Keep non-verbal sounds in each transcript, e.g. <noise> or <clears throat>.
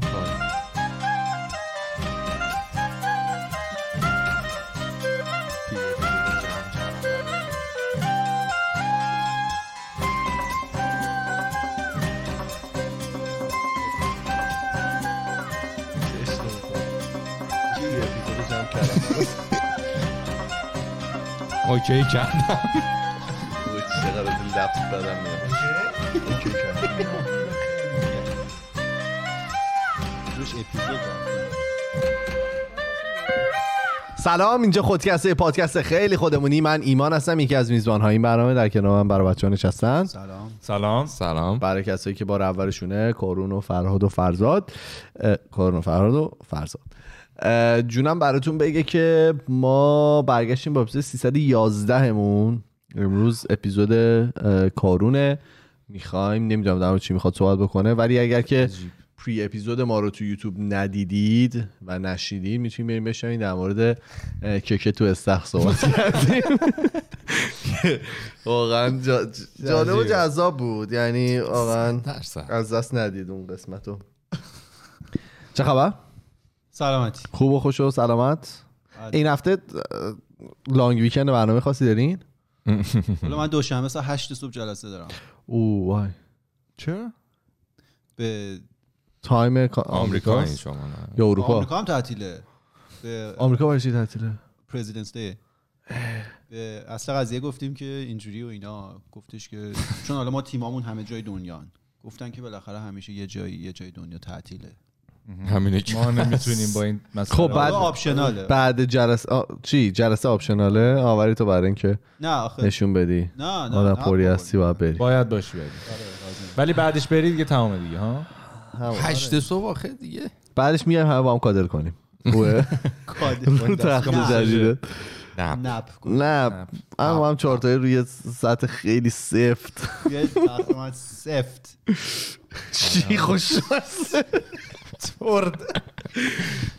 بریم اوکی کردم. اوکی کردم. سلام اینجا خودکسته پادکست خیلی خودمونی. من ایمان هستم یکی از میزبان های این برنامه در کنار من برای بچه ها نشستن. سلام. سلام. سلام. برای کسایی که بار اولشونه کارون و فرهاد و فرزاد کارون و فرهاد و فرزاد. جونم براتون بگه که ما برگشتیم با اپیزود 311 همون امروز اپیزود کارونه. می‌خوایم نمی‌دونم در چی می‌خواد صحبت بکنه ولی اگر که پری اپیزود ما رو تو یوتیوب ندیدید و نشیدید می‌تونید بریم بشنوید در مورد کیک تو استخ صحبت کردیم. واقعا جا- جالب و جذاب بود. یعنی واقعا از دست ندید اون قسمت رو. چه خبر؟ سلامتی. خوب و خوش و سلامت. این هفته لانگ ویکند برنامه خاصی دارین؟ حالا من دوشنبه ساعت 8 صبح جلسه دارم. او وای. چرا به تایم کا- آمریکا آمریکا این شما یا اروپا؟ آمریکا هم تعطیله. به آمریکا برای چی تعطیله؟ پرزیدنس دی به اصل قضیه گفتیم که اینجوری و اینا. گفتش که چون حالا ما تیمامون همه جای دنیان. گفتن که بالاخره همیشه یه جایی یه جای دنیا تعطیله. همینه که ما نمی‌تونیم با این مسئله خب، بعد- آپشناله بعد جلسه آ... چی؟ جلسه آپشناله آوری تو برای اینکه نه آخه. نشون بدی. نه نه آدم پوری. هستی باید بری. باید باشی بریم ولی بعدش بری دیگه تمام دیگه ها؟ هشت صبح آخه دیگه. بعدش میایم همه با هم کادر کنیم. <laughs> خوبه؟ رو تخت. جدیده. نه نپ نه اما هم چهارتایی روی سطح خیلی سفت. یه سفت. چی خوش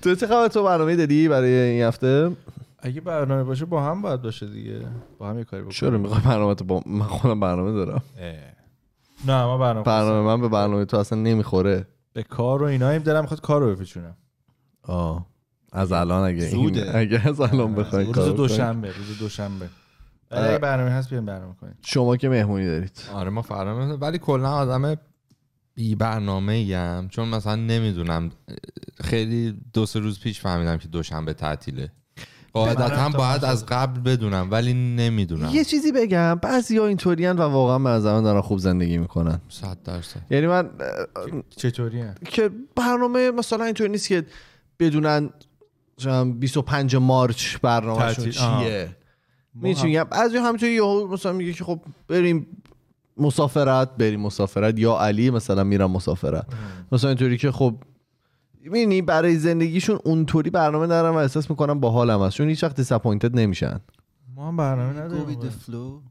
تو چه خبر؟ تو برنامه دادی برای این هفته؟ اگه برنامه باشه با هم باید باشه دیگه. با هم یه کاری بکنیم. چرا می‌خوای برنامه تو با من خودم برنامه دارم. نه ما برنامه برنامه من به برنامه تو اصلا نمی‌خوره. به کار و اینا هم دلم می‌خواد کار رو بپیچونم. آه. از الان اگه زوده. اگه از الان بخوای روز. دوشنبه روز دوشنبه. اگه برنامه هست بیایم برنامه کنیم. شما که مهمونی دارید. آره ما فرام ولی کلا آدم بی برنامه ایم چون مثلا نمی‌دونم خیلی دو سه روز پیش فهمیدم که دوشنبه تعطیله. قاعدتا باید از قبل بدونم ولی نمی‌دونم. یه چیزی بگم بعضی ها اینطورین و واقعا به نظر من دارن خوب زندگی می‌کنن. صد درصد. یعنی من چطوری که برنامه مثلا اینطوری نیست که بدونن چم 25 مارچ. آها. چیه میچینم میگم؟ بعضی همینطوری یهو مثلا میگه که خب بریم مسافرت بریم مسافرت. یا علی مثلا میرم مسافرت. مثلا اینطوری که خب می‌بینی برای زندگیشون اونطوری برنامه دارن و احساس می‌کنم با حالم هست. چون هیچ وقت دیساپوینتد نمیشن. ما هم برنامه نداریم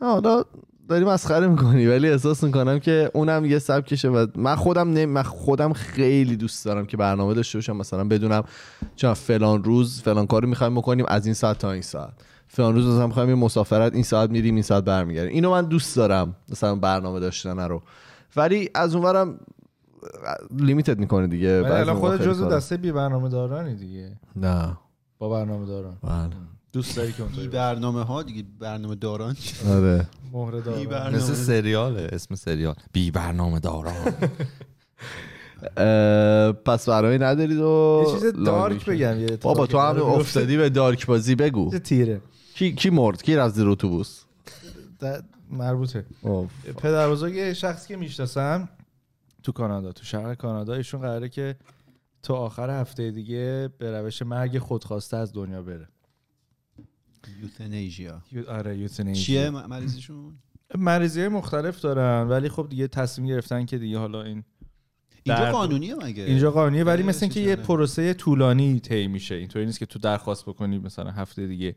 حالا داری مسخره می‌کنی ولی احساس می‌کنم که اونم یه سبکشه و من خودم نمی... من خودم خیلی دوست دارم که برنامه داشته باشم. مثلا بدونم چون فلان روز فلان کاری می‌خوایم بکنیم از این ساعت تا این ساعت. فلان روز مثلا می‌خوایم یه مسافرت این ساعت میریم این ساعت برمیگردیم. اینو من دوست دارم مثلا برنامه داشتن رو. ولی از اونورم لیمیتد می‌کنه دیگه الان موقع خود جزو. دسته بی برنامه دارانی دیگه. نه. با برنامه داران. بله. دوست داری که اونطوری برنامه ها دیگه برنامه داران آره. مهره داران. برنامه. مثل سریاله اسم سریال. بی برنامه داران. <laughs> پس برنامه ندارید و یه چیز دارک. بگم یه بابا تو هم. افتادی به دارک بازی بگو. چه تیره. کی کی مرد؟ کی رفت زیر اتوبوس؟ مربوطه. پدر بزرگ یه شخصی که می‌شناسم تو کانادا تو شهر کانادا. ایشون قراره که تا آخر هفته دیگه به روش مرگ خودخواسته از دنیا بره. یوتنیژیا. یو- آره یوتنیجی. چیه م- مریضشون مریضی مختلف دارن ولی خب دیگه تصمیم گرفتن که دیگه حالا این اینجا قانونیه مگه؟ اینجا قانونیه ولی آره، مثل اینکه یه. پروسه طولانی طی میشه. اینطوری نیست که تو درخواست بکنی مثلا هفته دیگه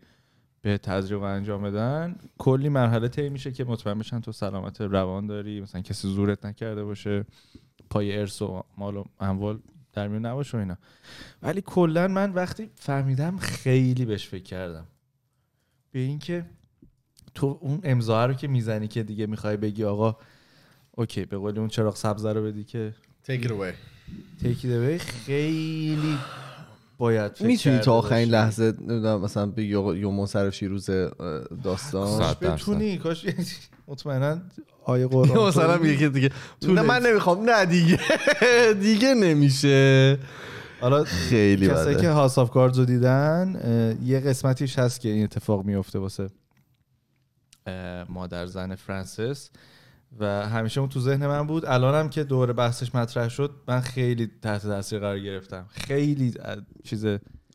به تجربه انجام بدن کلی مرحله طی میشه که مطمئن بشن تو سلامت روان داری مثلا کسی زورت نکرده باشه پای ارث و مال و اموال در میون نباشه و اینا ولی کلا من وقتی فهمیدم خیلی بهش فکر کردم به اینکه تو اون امضا رو که می‌زنی که دیگه می‌خوای بگی آقا اوکی به قول اون چراغ سبز رو بدی که Take it away. تیکی دوی خیلی باید می‌تونی تا آخرین. لحظه نمی‌دونم مثلا به یو- یومو سر شیروز اه، داستان. بتونی کاش مطمئنا آیه قرآن مثلا. یکی دیگه. نه من نمی‌خوام. نه دیگه. <laughs> دیگه نمیشه. حالا خیلی کسایی که هاوس آف کاردز رو دیدن یه قسمتیش هست که این اتفاق میفته واسه مادر زن فرانسیس. و همیشه اون تو ذهن من بود. الانم که دور بحثش مطرح شد من خیلی تحت تاثیر قرار گرفتم. خیلی چیز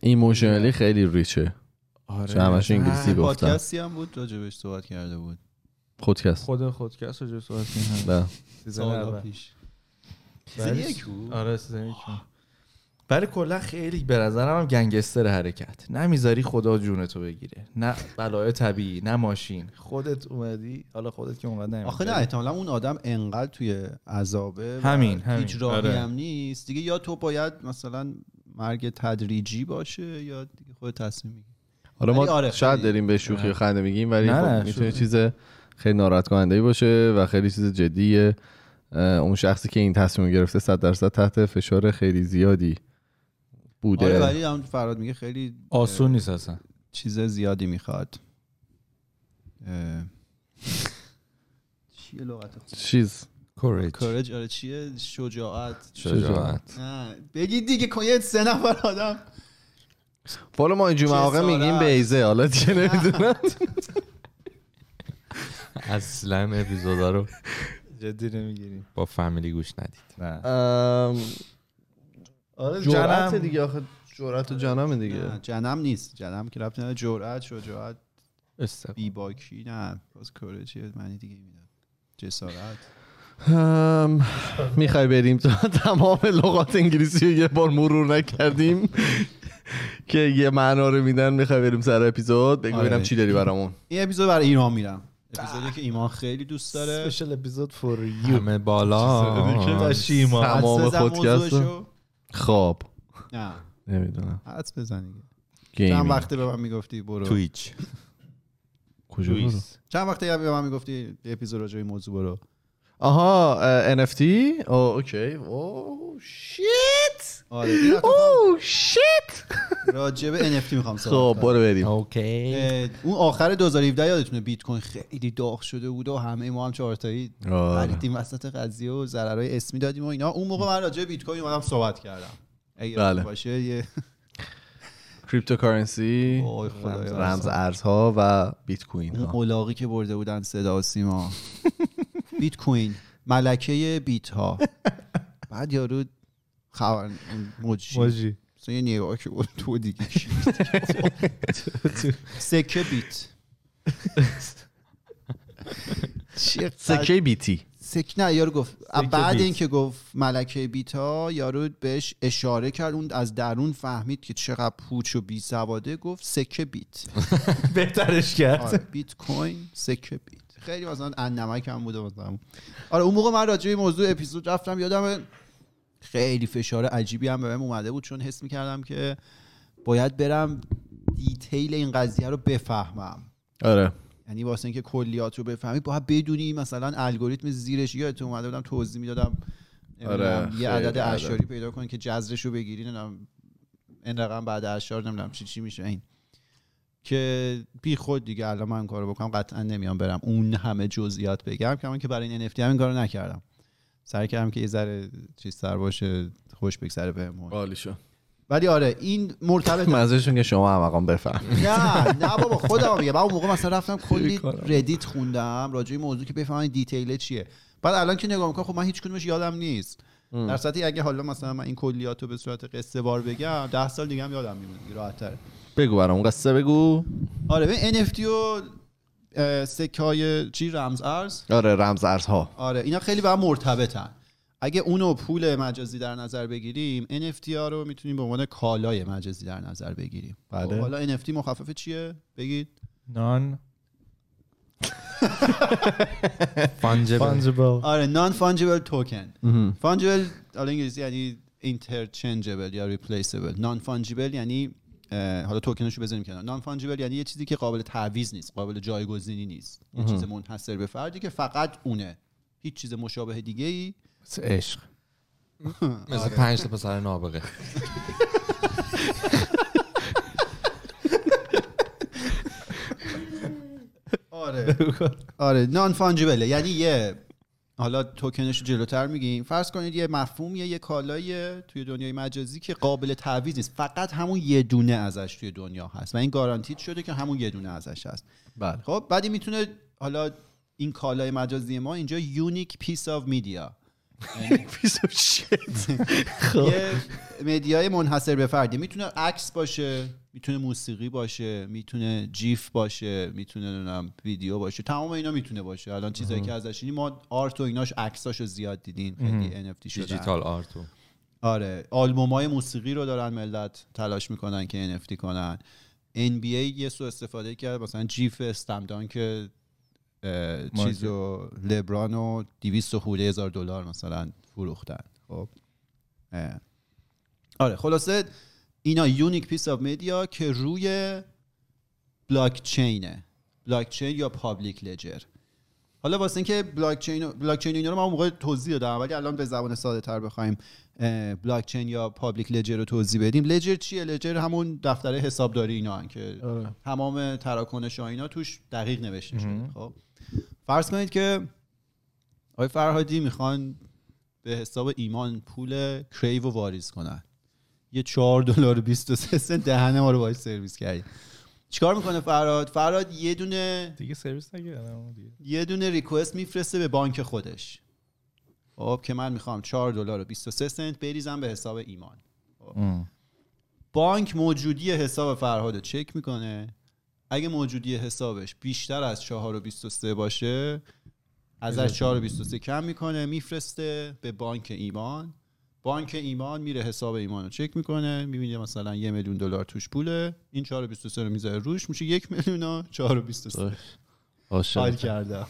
ایموشنالی خیلی ریچه آره. همش انگلیسی گفتم. پادکستی هم بود راجبش صحبت کرده بود. خودکست. خود خودکست جو صحبت نه. سیزن. پیش. سیزن یک بود. آره سیزن یک بود. ولی کلا خیلی به نظرم هم گنگستر حرکت نمی‌ذاری خدا جونتو بگیره نه بلای طبیعی نه ماشین خودت اومدی حالا خودت که اونقدر نمی‌دونی. آخه نه احتمالا اون آدم انقدر توی عذابه همین، همین. هیچ راهی آره. هم نیست دیگه یا تو باید مثلا مرگ تدریجی باشه یا دیگه خود تصمیم می‌گیری حالا ما آره، شاید داریم به شوخی و خنده میگیم ولی نه، خب نه، می‌تونه. چیز خیلی ناراحت کننده ای باشه و خیلی چیز جدیه اون شخصی که این تصمیم گرفته صد درصد تحت فشار خیلی زیادی بوده. آره ولی هم فراد میگه خیلی آسون نیست اصلا. چیز زیادی می‌خواد. چیه لغت چیز. کورج کارج آره چیه؟ شجاعت. شجاعت. نه بگید دیگه کنید سه نفر آدم. والا ما اینجور مواقع. میگیم بیزه حالا دیگه نمی‌دونم. اصلا اپیزودا رو جدی نمی‌گیریم. با فامیلی گوش ندید. آره جرأت جنم. دیگه آخه جرأت و جنم دیگه. نه جنم نیست. جنم که ربطی نداره جرأت شجاعت. بی باکی نه. باز کارج یه معنی دیگه می‌داد جسارت. می‌خوای بریم تا <laughs> تمام لغات انگلیسی رو یه بار مرور نکردیم <laughs> که یه معنا رو میدن. می‌خوای بریم سر اپیزود؟ بگو آره. ببینم چی داری برامون. این اپیزود برای ایمان میرم. اپیزودی که ایمان خیلی دوست داره. اسپشال اپیزود فور یو همه بالا. تمام موضوعشو. خواب نه. نمی‌دونم. حدس بزن دیگه چند وقته به من می‌گفتی برو؟ Twitch. کجا برو؟ چند وقته به من می‌گفتی یه اپیزود راجع به موضوع برو؟ آها NFT oh okay. Oh shit! آره oh shit! راجع به NFT می‌خوام صحبت خب. برو بریم. Okay. اون آخر 2017 یادتونه بیت کوین خیلی داغ شده بود و همه ما هم چهارتایی آره. پریدیم وسط قضیه و ضررهای اسمی دادیم و اینا. اون موقع من راجع به بیت کوین اومدم صحبت کردم. اگه بله. باشه یه <laughs> کریپتوکارنسی وای خدایا. رمز ارزها و بیت کوین اون ها. اولاغی که برده بودن صدا و سیما. <laughs> بیت کوین ملکه بیت ها <laughs> بعد یارو خبر اون موجی. ماجی مثلا یه نگاه که بود تو دیگه؟ <laughs> سکه بیت. سکه بیتی. سک نه یارو گفت سکه بعد. اینکه گفت ملکه بیتا یارو بهش اشاره کرد اون از درون فهمید که چقدر پوچ و بی سواده گفت سکه بیت. <laughs> بهترش کرد. آره بیت کوین سکه بیت. خیلی مثلا ان نمک هم بوده مثلا. آره اون موقع من راجع به موضوع اپیزود رفتم یادم خیلی فشار عجیبی هم بهم اومده بود چون حس می‌کردم که باید برم دیتیل این قضیه رو بفهمم. آره. یعنی واسه اینکه کلیات رو بفهمی باید بدونی مثلا الگوریتم زیرش یادت اومده بودم توضیح می‌دادم آره، یه عدد عدد. اشاری پیدا کنی که جذرش رو بگیری نمی‌دونم این رقم بعد اشار نمی‌دونم چی چی میشه این. که بی خود دیگه الان من این کارو بکنم قطعا نمیام برم. اون همه جزئیات بگم کما که برای این NFT هم این کارو نکردم. سعی کردم که یه ذره چیز سر باشه خوش بگذره بهمون. عالی شد. ولی آره این مرتبط <laughs> منظورشون که شما هم مقام بفهم. نه نه بابا خودم میگم. من اون موقع مثلا رفتم کلی. Reddit خوندم راجع به موضوع که بفهمم detail چیه. بعد الان که نگاه می‌کنم خب من هیچ کدومش یادم نیست. در صورتی اگه حالا مثلا من این کلیات رو به صورت قصه وار بگم ده سال دیگه هم یادم میمونه راحت تره بگو برام قصه بگو. آره به NFT و سکه های چی؟ رمز ارز؟ آره رمز ارزها. آره اینا خیلی با هم مرتبطن. اگه اونو پول مجازی در نظر بگیریم NFT ها رو می‌تونیم به عنوان کالای مجازی در نظر بگیریم. بله. خب، حالا NFT مخفف چیه؟ بگید. نان <laughs> فانجبل فانجبل آره نان فانجیبل توکن fungible حالا انگلیسی یعنی interchangeable یا replaceable non-fungible یعنی حالا توکنشو بزنیم کنار. non-fungible یعنی یه چیزی که قابل تعویض نیست قابل جایگزینی نیست. یه چیز منحصر به فردی که فقط اونه. هیچ چیز مشابه دیگه ای عشق. <laughs> مثل پنج تا پسر نابغه. <laughs> آره. <laughs> آره non-fungible ه یعنی یه حالا توکنش جلوتر میگیم. فرض کنید یه مفهومیه یه کالاییه توی دنیای مجازی که قابل تعویض نیست. فقط همون یه دونه ازش توی دنیا هست و این guaranteed شده که همون یه دونه ازش هست. بله. خب بعدی می‌تونه حالا این کالای مجازی ما اینجا unique piece of media piece of shit یه media ی منحصر به فردی. می‌تونه عکس باشه. می‌تونه موسیقی باشه می‌تونه جیف باشه می‌تونه نمی‌دونم ویدیو باشه. تمام اینا می‌تونه باشه. الان چیزایی که ازش ما آرت و ایناش عکساشو زیاد دیدین خیلی NFT شده دیجیتال آرتو. آره. آلبوم های موسیقی رو دارن ملت تلاش می‌کنن که NFT کنن. NBA یه سو استفاده کرد. مثلا جیف استمدان که چیز و لبران و 200 و خوده هزار دلار مثلا فروختن. خب. آره. خلاصه اینا unique piece of media که روی بلاک چینه بلاک چین یا public ledger حالا واسه اینکه بلاک چین بلاک چین اینا رو من اون موقع توضیح دادم ولی الان به زبان ساده تر بخوایم بلاک چین یا public ledger رو توضیح بدیم. ledger چیه؟ ledger همون دفتره حسابداری اینا هن که آره. تمام تراکنش ها اینا توش دقیق نوشته شده. خب. فرض کنید که آقای فرهادی می‌خوان به حساب ایمان پول کریو واریز کنن. یه چهار دلار و 23 سنت دهنه ما رو باید سرویس کردیم چیکار می‌کنه فرهاد؟ فرهاد یه دونه دیگه سرویس دیگه. یه دونه ریکوست میفرسته به بانک خودش. خب که من می‌خوام 4 دلار و 23 سنت بریزم به حساب ایمان. بانک موجودی حساب فرهاد رو چک می‌کنه. اگه موجودی حسابش بیشتر از 4 و 23 باشه ازش 4 و 23 کم می‌کنه میفرسته به بانک ایمان. بانک ایمان میره حساب ایمان رو چک می‌کنه می‌بینه مثلا یه میلیون دلار توش پوله این 4 و 23 رو می‌ذاره روش میشه یک میلیون و 4 و 23 حال کردم.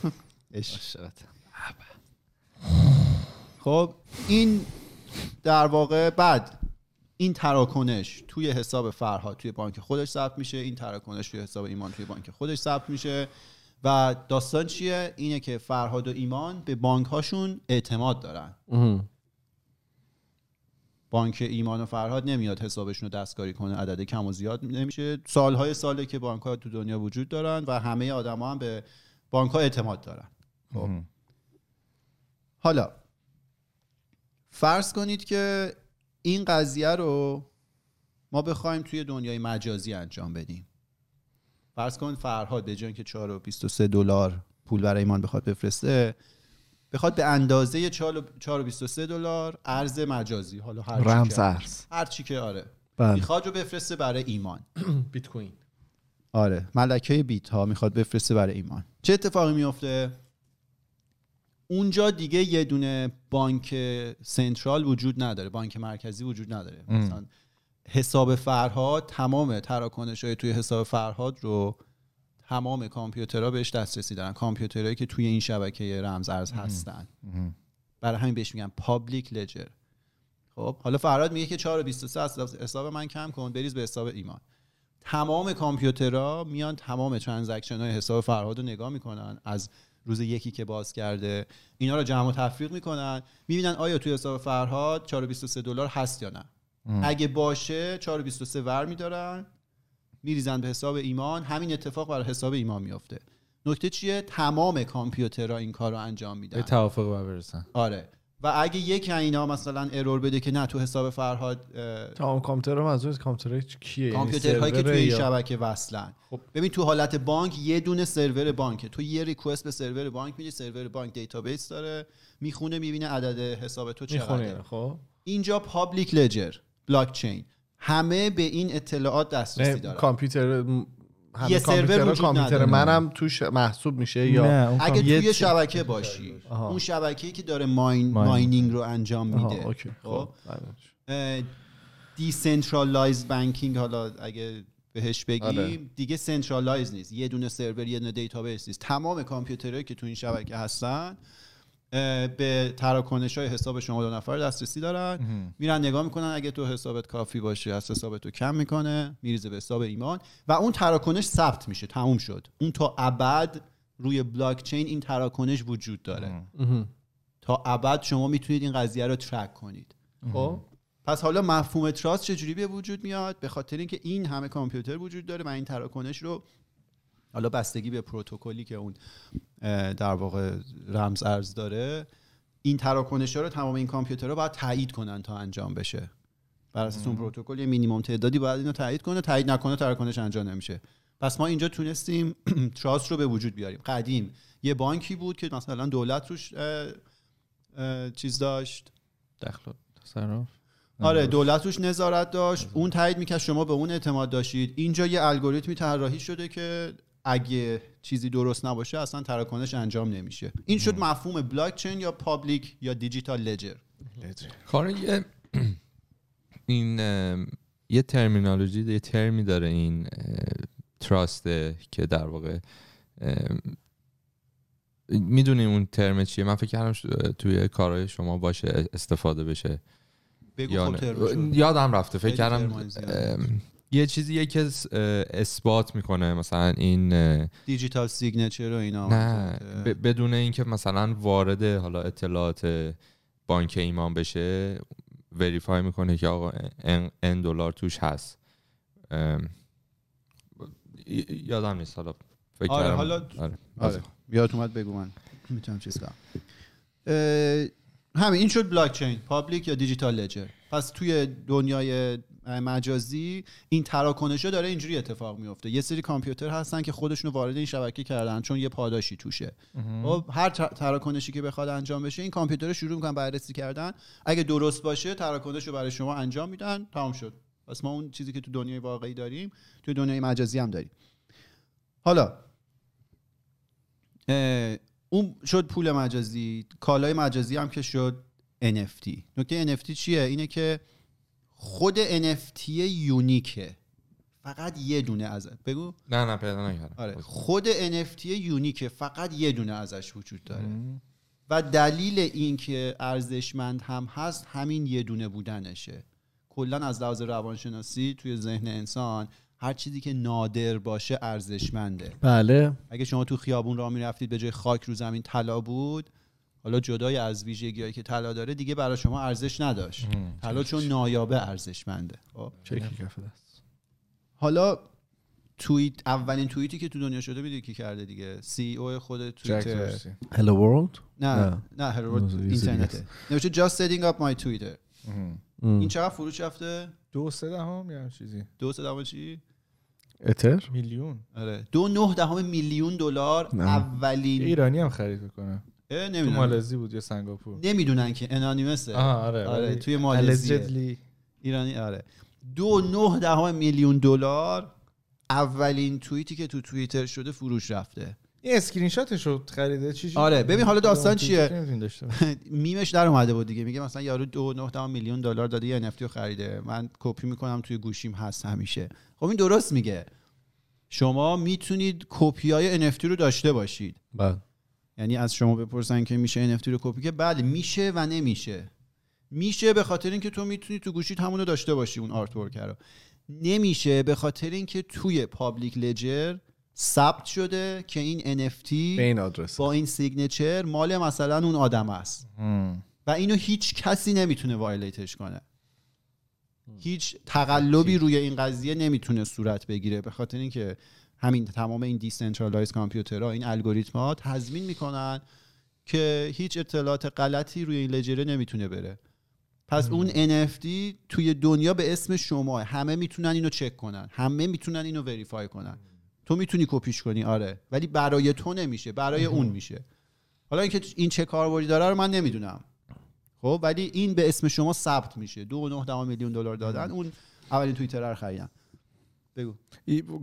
خب این در واقع بعد این تراکنش توی حساب فرهاد توی بانک خودش ثبت میشه این تراکنش توی حساب ایمان توی بانک خودش ثبت میشه و داستان چیه؟ اینه که فرهاد و ایمان به بانک هاشون اعتماد دارن. بانک ایمان و فرهاد نمیاد حسابشون رو دستکاری کنه عدد کم و زیاد نمیشه. سالهای ساله که بانک ها تو دنیا وجود دارن و همه آدم هم به بانک ها اعتماد دارن. خب. حالا فرض کنید که این قضیه رو ما بخوایم توی دنیای مجازی انجام بدیم. فرض کن فرهاد به جای که 4 و 23 دلار پول برای ایمان بخواد بفرسته بخواد به اندازه 4 و 23 دلار ارز مجازی حالا هر چی رمز که- ارز. هر چی که آره. بله. می‌خواد رو بفرسته برای ایمان. <clears throat> بیت کوین. آره. ملکه بیت ها می‌خواد بفرسته برای ایمان. چه اتفاقی میفته اونجا دیگه یه دونه بانک سنترال وجود نداره. بانک مرکزی وجود نداره. مثلا حساب فرهاد تمام تراکنش های توی حساب فرهاد رو تمام کامپیوترها بهش دسترسی دارن. کامپیوترهایی که توی این شبکه رمز ارز هستن. برای همین بهش میگن public ledger خب حالا فرهاد میگه که 4 و 23 از حساب من کم کن بریز به حساب ایمان. تمام کامپیوترها میان تمام transaction های حساب فرهاد رو نگاه می‌کنن از روز یکی که باز کرده. اینا رو جمع و تفریق می‌کنن. می‌بینن آیا توی حساب فرهاد 423 دلار هست یا نه. اگه باشه 423 ور میدارن. میریزن به حساب ایمان. همین اتفاق برای حساب ایمان میفته نکته چیه؟ تمام کامپیوترها این کار رو انجام میدن. به توافق بر برسن. آره. و اگه یک اینا مثلا error بده که نه تو حساب فرهاد تمام کامپیوتر منظور کامپیوتر کیه؟ یعنی کامپیوترهایی که توی این شبکه وصلن. ببین تو حالت بانک یه دونه سرور بانکه تو یه request به سرور بانک میدی سرور بانک database داره می‌خونه می‌بینه عدد حساب تو می‌خونه چقدره خب. اینجا public ledger بلاک چین همه به این اطلاعات دسترسی دارن کامپیوتر یه سرور وجود کامپیوتر. منم توش محسوب میشه یا اگه توی شبکه باشی آها. اون شبکه‌ای که داره mine mine. mining رو انجام آها، میده okay خب خب. decentralized banking حالا اگه بهش بگیم آره. دیگه centralized نیست یه دونه سرور یه دونه database نیست تمام کامپیوترهایی که تو این شبکه هستن به تراکنش های حساب شما دو نفر دسترسی دارن. میرن نگاه می‌کنن اگه تو حسابت کافی باشه از حسابت رو کم می‌کنه میریزه به حساب ایمان. و اون تراکنش ثبت میشه تموم شد. اون تا ابد روی بلاک چین این تراکنش وجود داره. تا ابد شما می‌تونید این قضیه رو track کنید. خب. پس حالا مفهوم trust چجوری به وجود میاد؟ به خاطر اینکه این همه کامپیوتر وجود داره و این تراکنش رو حالا بستگی به پروتکلی که اون در واقع رمز ارز داره. این تراکنش ها رو تمام این کامپیوترها باید تایید کنن تا انجام بشه. بر اساس اون پروتکل یه مینیمم تعدادی باید اینو تایید کنه تایید نکنه تراکنش انجام نمیشه. پس ما اینجا تونستیم <clears throat> تراست رو به وجود بیاریم. قدیم یه بانکی بود که مثلا دولت روش اه، اه، چیز داشت. دخل تصرف. آره دولت روش نظارت داشت. اون تایید می‌کرد شما به اون اعتماد داشتید. اینجا یه الگوریتمی طراحی شده که اگه چیزی درست نباشه اصلا تراکنش انجام نمیشه. این شد مفهوم بلاک چین یا public یا digital ledger کار یه <clears throat> این یه terminology یه ترمی داره این trust ه که در واقع می‌دونی اون ترم چیه. من فکر کردم توی کارهای شما باشه استفاده بشه. خب. یادم رفته. فکر کردم یه چیزیه که اثبات می‌کنه مثلا این digital signature و اینا. نه بدون اینکه مثلا وارد حالا اطلاعات بانک ایمان بشه verify می‌کنه که آقا ان- دلار توش هست. یادم نیست حالا فکر آره، حالا- آره. آره یادت اومد بگو من می‌تونم چیز کنم. همین این شد blockchain public یا digital ledger پس توی دنیای مجازی این تراکنش داره اینجوری اتفاق میفته یه سری کامپیوتر هستن که خودشونو وارد این شبکه کردن چون یه پاداشی توشه. خب هر تر- تراکنشی که بخواد انجام بشه این کامپیوتر شروع می‌کنن بررسی کردن. اگه درست باشه تراکنش رو برای شما انجام میدن. تمام شد. پس ما اون چیزی که تو دنیای واقعی داریم تو دنیای مجازی هم داریم. حالا اون شد پول مجازی. کالای مجازی هم که شد NFT نکته NFT چیه؟ اینه که خود NFT یونیکه. فقط یه دونه از بگو. نه نه پیدا نکردم آره. خود NFT یونیکه فقط یه دونه ازش وجود داره. و دلیل این که ارزشمند هم هست همین یه دونه بودنشه. کلا از لحاظ روانشناسی توی ذهن انسان هر چیزی که نادر باشه ارزشمنده. بله. اگه شما تو خیابون راه می‌رفتید به جای خاک رو زمین طلا بود حالا جدای از ویژگیهایی که طلا داره دیگه برای شما ارزش نداشت. طلا چون نایابه ارزشمنده. خب؟ حالا توییت اولین توییتی که تو دنیا شده می‌دونی کی کرده دیگه؟ سی او خود جک توییتر. Hello World نه نه. یه چیز اینترنته. نوشته just setting up my Twitter. این چقدر فروش رفته؟ دو سه دهم یا چیزی؟ دو سه دهم چی؟ اتر میلیون. آره. دو نه دهم میلیون دلار اولین ایرانی هم خرید بکنه اه، تو نمی‌دونم. مالزی بود یا سنگاپور؟ نمی‌دونن که. انانیمسه آره آره، توی allegedly. ایرانی آره. دو نه دهم میلیون دلار اولین توییتی که تو توییتر شده فروش رفته. این اسکرین شاتش رو خریده چی چی؟ آره، ببین حالا داستان چیه؟ <laughs> میمش در اومده بود دیگه. میگه مثلا یارو دو نه میلیون دلار داده یه NFT رو خریده. من کپی می‌کنم توی گوشیم هست همیشه. خب این درست میگه. شما می‌تونید کپی های NFT رو داشته باشید. بله. یعنی از شما بپرسن که میشه NFT رو کپی که بله میشه و نمیشه. میشه به خاطر اینکه تو می‌تونی تو گوشیت همون رو داشته باشی اون artwork رو. نمیشه به خاطر اینکه توی public ledger ثبت شده که این NFT این آدرس. با این signature مال مثلا اون آدم است. و اینو هیچ کسی نمی‌تونه violate ش کنه. هیچ تقلبی روی این قضیه نمی‌تونه صورت بگیره. به خاطر اینکه همین تمام این decentralized کامپیوترها این الگوریتم ها تضمین می‌کنن که هیچ اطلاعات غلطی روی این ledger ه نمی‌تونه بره. پس اون NFT توی دنیا به اسم شما همه می‌تونن اینو چک کنن همه می‌تونن اینو verify کنن. تو می‌تونی کپیش کنی آره. ولی برای تو نمیشه برای اون میشه. حالا اینکه این چه کاربردی داره رو من نمی‌دونم. خب ولی این به اسم شما ثبت میشه. دو و نه میلیون دلار دادن اون اولین توییتر رو خریدن. بگو.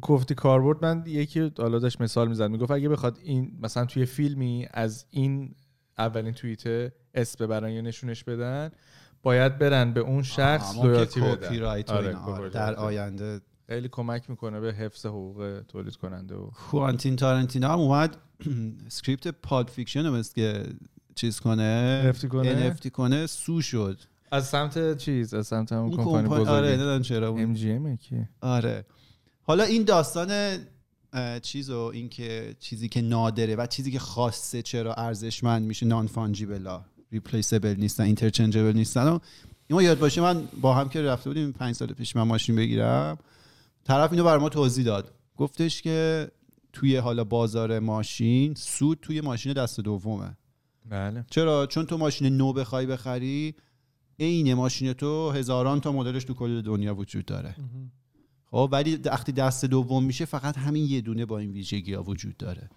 گفتی کاربرد من یکی حالا داشت مثال می‌زد می‌گفت اگه بخواد این مثلا توی فیلمی از این اولین توییت اسم ببرن یا نشونش بدن باید برن به اون شخص لویالتی بدن. آره، اینا، آره. در. آینده خیلی کمک می‌کنه به حفظ حقوق تولید کننده و کوانتین تارنتینو هم اومد. <clears throat> script پالپ فیکشن رو که چیز کنه NFT کنه؟ NFT کنه sue شد. از سمت چیز از سمت همون اون کمپانی کمپانی آره بزرگی نمی‌دونم چرا اون MGM کی؟ آره. حالا این داستان چیز و این که چیزی که نادره و چیزی که خاصه چرا ارزشمند میشه non-fungible ا replaceable نیستن interchangeable نیستن و اینو یاد باشه من با هم که رفته بودیم پنج سال پیش من ماشین بگیرم طرف اینو بر ما توضیح داد. گفتش که توی حالا بازار ماشین سود توی ماشین دست دومه. بله. چرا؟ چون تو ماشین نو بخوای بخری عین ماشین تو هزاران تا مدلش تو کل دنیا وجود داره. خب ولی وقتی دست دوم میشه فقط همین یه دونه با این ویژگی ها وجود داره.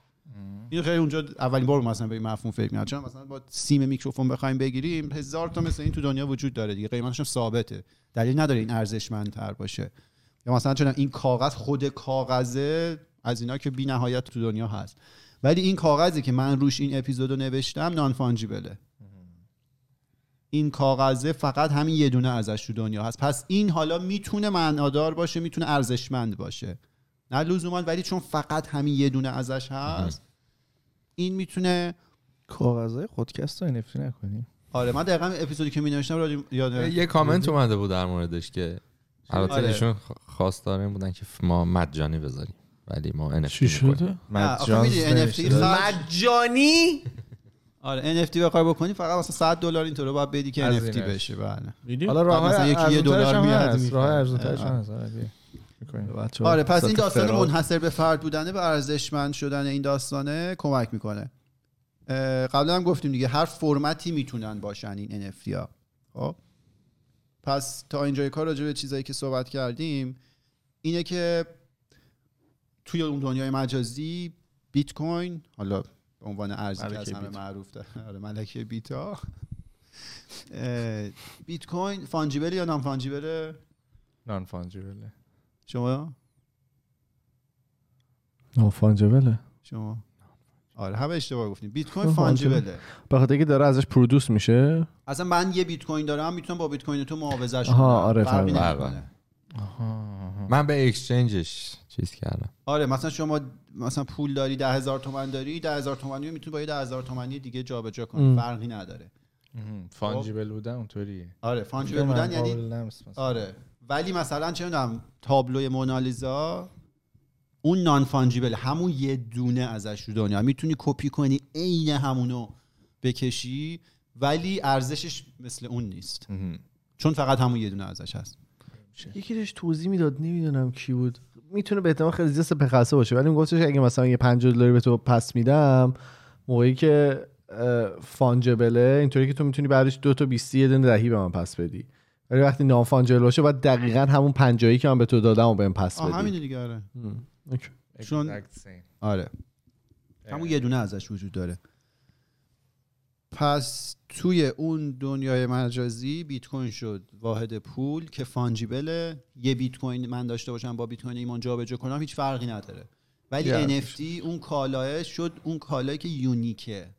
این خیلی اونجا اولین بار مثلا به این مفهوم فکر می‌کردم. چون مثلا با سیم میکروفون بخوایم بگیریم هزار تا مثل این تو دنیا وجود داره دیگه. قیمتش ثابته. دلیل نداره این ارزشمندتر باشه. یا مثلا چون این کاغذ خود کاغذه از اینا که بی نهایت تو دنیا هست. ولی این کاغذی که من روش این اپیزودو نوشتم نان فانجیبله. این کاغذه فقط همین یه دونه ازش تو دنیا هست پس این حالا می‌تونه معنادار باشه می‌تونه ارزشمند باشه نه لزوما ولی چون فقط همین یه دونه ازش هست این می‌تونه کاغذهای خودکست رو NFT نکنیم آره من دقیقا اپیزودی که می نوشتم یاد یه کامنت اومده بود در موردش که البته آره. ایشون خواستار این بودن که ما مجانی بذاریم ولی ما NFT چی می‌کنیم. شده؟ مجانی آره NFT بخوای بکنی فقط مثلا 100 دلار اینطوری باید بدی که. NFT بشه بله. حالا راه مثلا یکی یه دلار میاد راه ارزونترش هم هست آره، می‌کنیم. آره پس این داستان منحصر به فرد بودنه و ارزشمند شدن این داستانه کمک می‌کنه. قبلا هم گفتیم دیگه هر فرمتی می‌تونن باشن این NFT ها. خب؟ پس تا اینجای کار راجع به چیزایی که صحبت کردیم اینه که توی اون دنیای مجازی بیت کوین حالا عنوان ارزی که از همه. معروف داره. آره ملکه بیتا بیت کوین فانجیبل یا نان فانجیبل؟ نان فانجیبله شما؟ فانجبله شما؟ آره همه اشتباه گفتیم بیت کوین فانجیبله. به خاطر که داره ازش پرودوس میشه. اصلا من یه بیت کوین دارم می‌تونم با بیت کوین تو معاوضهش آها، کنم. آره، فرقی. نمی‌کنه. من به اکسچنجش چیز کردم. آره مثلا شما مثلا پول داری ده هزار تومن داری ده هزار تومنی رو می‌تونی با یه ده هزار تومنی دیگه جابجا کنی. فرقی نداره. فانجیبل بودن اونطوریه. آره فانجیبل بودن یعنی. آره. ولی مثلا چه می‌دونم تابلوی مونالیزا اون نان فانجیبل همون یه دونه ازش رو دنیا. می‌تونی کپی کنی عین همونو بکشی ولی ارزشش مثل اون نیست. چون فقط همون یه دونه ازش هست. یکی داشت توضیح می‌داد نمی‌دونم کی بود. می‌تونه به احتمال خیلی زیاد پخسته باشه ولی میگفتش اگه مثلا یه 50 دلاری به تو پس میدم موقعی که فانجبله اینطوری که تو می‌تونی بعدش دو تا 20 یه دونه دهی به من پس بدی. ولی وقتی نان فانجبل باشه باید دقیقا همون پنجایی که من به تو دادم و بهم پس آه بدی. همین دیگه آره. چون-. آره. همون یه دونه ازش وجود داره. پس توی اون دنیای مجازی بیت کوین شد واحد پول که فانجیبله یه بیت کوین من داشته باشم با بیت کوین ایمان جابجا کنم هیچ فرقی نداره. ولی NFT اون کالاه شد اون کالایی که یونیکه.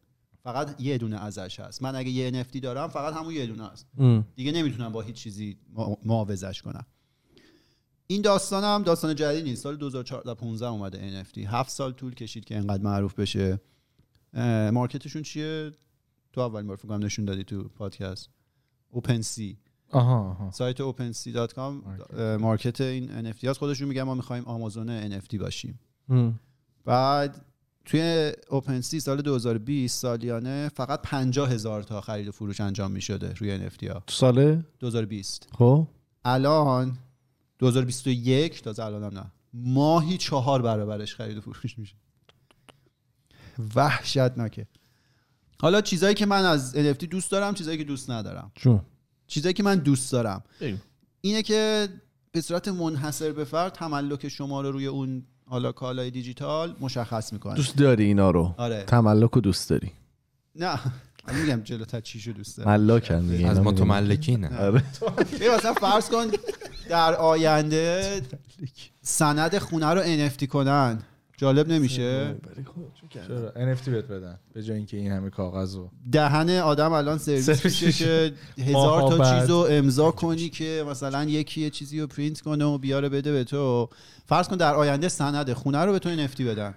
فقط یه دونه ازش هست. من اگه یه NFT دارم فقط همون یه دونه است ام. دیگه نمی‌تونم با هیچ چیزی معاوضش کنم. این داستان هم داستان جدید نیست. سال 2014 15 اومده NFT هفت سال طول کشید که انقدر معروف بشه. مارکتشون چیه؟ تو اول بار فکر کنم نشون دادی تو پادکست. اوپن سی. آها آها. سایت opensea.com مارکت. این NFT هست خودشون میگن ما می‌خوایم آمازون NFT باشیم. ام. بعد توی اوپن سی سال 2020 سالیانه فقط 50 هزار تا خرید و فروش انجام می‌شده روی NFT ها. تو ساله؟ 2020 خب. الان 2021 تازه الان هم نه. ماهی چهار برابرش خرید و فروش میشه. وحشتناکه. حالا چیزایی که من از NFT دوست دارم چیزایی که دوست ندارم. جون چیزایی که من دوست دارم. بگو. اینه که به صورت منحصر به فرد تملک شما رو روی اون حالا کالای دیجیتال مشخص می‌کنه. دوست داری اینا رو؟ آره. تملک رو دوست داری؟ نه. <laughs> من میگم جلوتر چیشو دوست دارم ملاکن دیگه از اینا می‌دونی. متملکینه آره. <laughs> ببین مثلا فرض کن در آینده سند خونه رو NFT کنن جالب نمیشه؟ چرا؟ NFT بهت بدن به جای اینکه این همه کاغذ و دهن آدم الان سرویس میشه که هزار تا بعد. چیز رو امضا کنی که مثلا یکی یه چیزی رو پرینت کنه و بیاره بده به تو. فرض کن در آینده سند خونه رو به تو NFT بدن.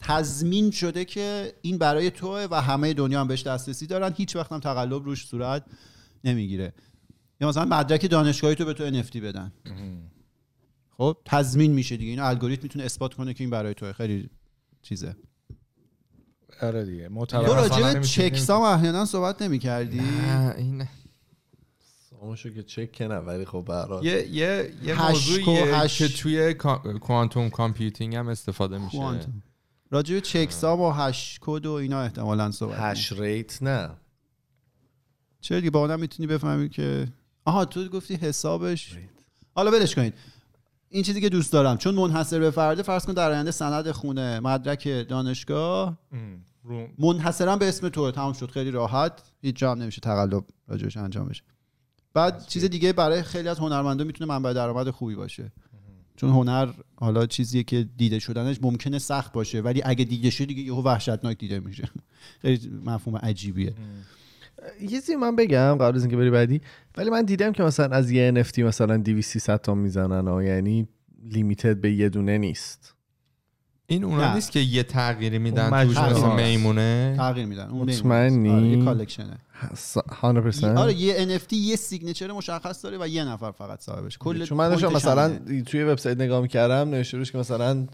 تضمین شده که این برای توه و همه دنیا هم بهش دسترسی دارن. هیچ وقت هم تقلب روش صورت نمی‌گیره. یا مثلا مدرک دانشگاهی تو به تو NFT بدن. خب تضمین میشه دیگه. این الگوریتم می‌تونه اثبات کنه که این برای توه. خیلی چیزه. آره دیگه. تو راجع به چکسام احیانا صحبت نمی کردی نه، این ساموشو که چک کنه ولی خب برات یه یه یه موضوعیه هشت. که توی کوانتوم کامپیوتینگ هم استفاده میشه. راجع به چکسام و هش کد و اینا احتمالا صحبت هش ریت نه. چرا دیگه؟ با اونم می‌تونی بفهمی که آها تو گفتی حسابش. حالا ولش کنید. این چیزی که دوست دارم. چون منحصر به فرده فرض کن در آینده سند خونه مدرک دانشگاه. منحصرا به اسم تو. تمام شد. خیلی راحت. هیچ جا هم نمیشه تقلب راجعش انجام بشه. بعد چیز دیگه برای خیلی از هنرمندا می‌تونه منبع درآمد خوبی باشه. چون هنر حالا چیزیه که دیده شدنش ممکنه سخت باشه. ولی اگه دیده شه دیگه یهو وحشتناک دیده میشه. <laughs> خیلی مفهوم عجیبیه. یه چیزی من بگم قبل از اینکه بری بعدی ولی من دیدم که مثلا از یه NFT مثلا 200 300 تا می‌زنن و یعنی لیمیتد به یه دونه نیست. این اونا نه. نیست که یه تغییری میدن توش مثل. میمونه؟ تغییر میدن. اون مطمئنی؟ آره، یه collection ه. 100% آره یه NFT یه signature مشخص داره و یه نفر فقط صاحبش. کل چون من داشتم مثلا. توی وبسایت نگاه می‌کردم نوشته روش که مثلا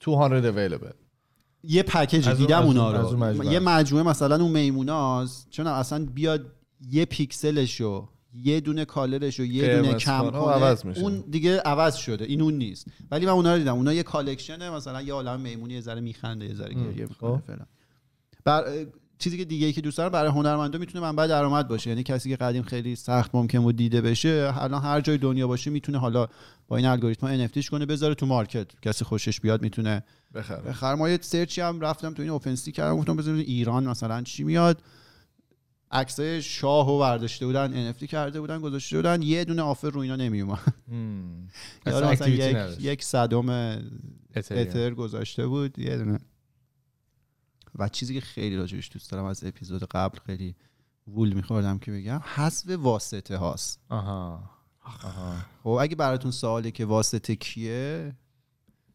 200 available یه پکیج دیدم اونا از اون رو مجموعه. یه مجموعه مثلا اون میموناست چون اصلا بیاد یه پیکسلشو یه دونه color ش و یه دونه کم عوض میشه. اون دیگه عوض شده. این اون نیست. ولی من اونا رو دیدم. اونا یه collection ه مثلا یه عالم میمونی یه ذره میخنده یه ذره گریه می‌کنه خب. فعلا بر چیزی که دیگه ای که دوست دارم برای هنرمندا می‌تونه منبع درآمد باشه. یعنی کسی که قدیم خیلی سخت ممکن بود دیده بشه الان هر جای دنیا باشه می‌تونه حالا با این الگوریتم NFTش کنه بذاره تو مارکت. کسی خوشش بیاد می‌تونه بخرم بخر ما یه سرچی هم رفتم تو این اوپن سی کردم گفتم بزنید ایران مثلا چی میاد. عکسای شاه و برداشته بودن NFT کرده بودن گذاشته بودن یه دونه آفر رو اینا نمیومد مثلا یک صدم. اتر گذاشته بود یه دونه. و چیزی که خیلی راجعش دوست دارم از اپیزود قبل خیلی وول میخوردم که بگم حذف واسطه هاست. آها. آها. خب اگه براتون سواله که واسطه کیه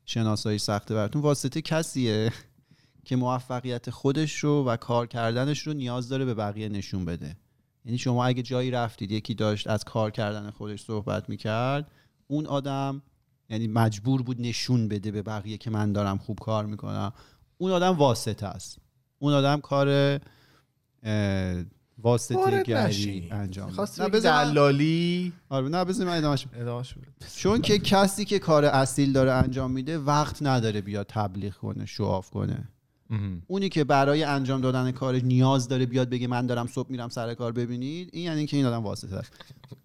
شناسایی سخته براتون واسطه کسیه که موفقیت خودش رو و کار کردنش رو نیاز داره به بقیه نشون بده. یعنی شما اگه جایی رفتید یکی داشت از کار کردن خودش صحبت می‌کرد اون آدم یعنی مجبور بود نشون بده به بقیه که من دارم خوب کار می‌کنم. اون آدم واسطه است. اون آدم کار واسطه گری. انجام نه، دلالی. آره نه بذار من بده. چون که کسی که کار اصیل داره انجام میده وقت نداره بیاد تبلیغ کنه شواف کنه. اونی که برای انجام دادن کارش نیاز داره بیاد بگه من دارم صبح میرم سر کار ببینید این یعنی که این آدم واسطه است.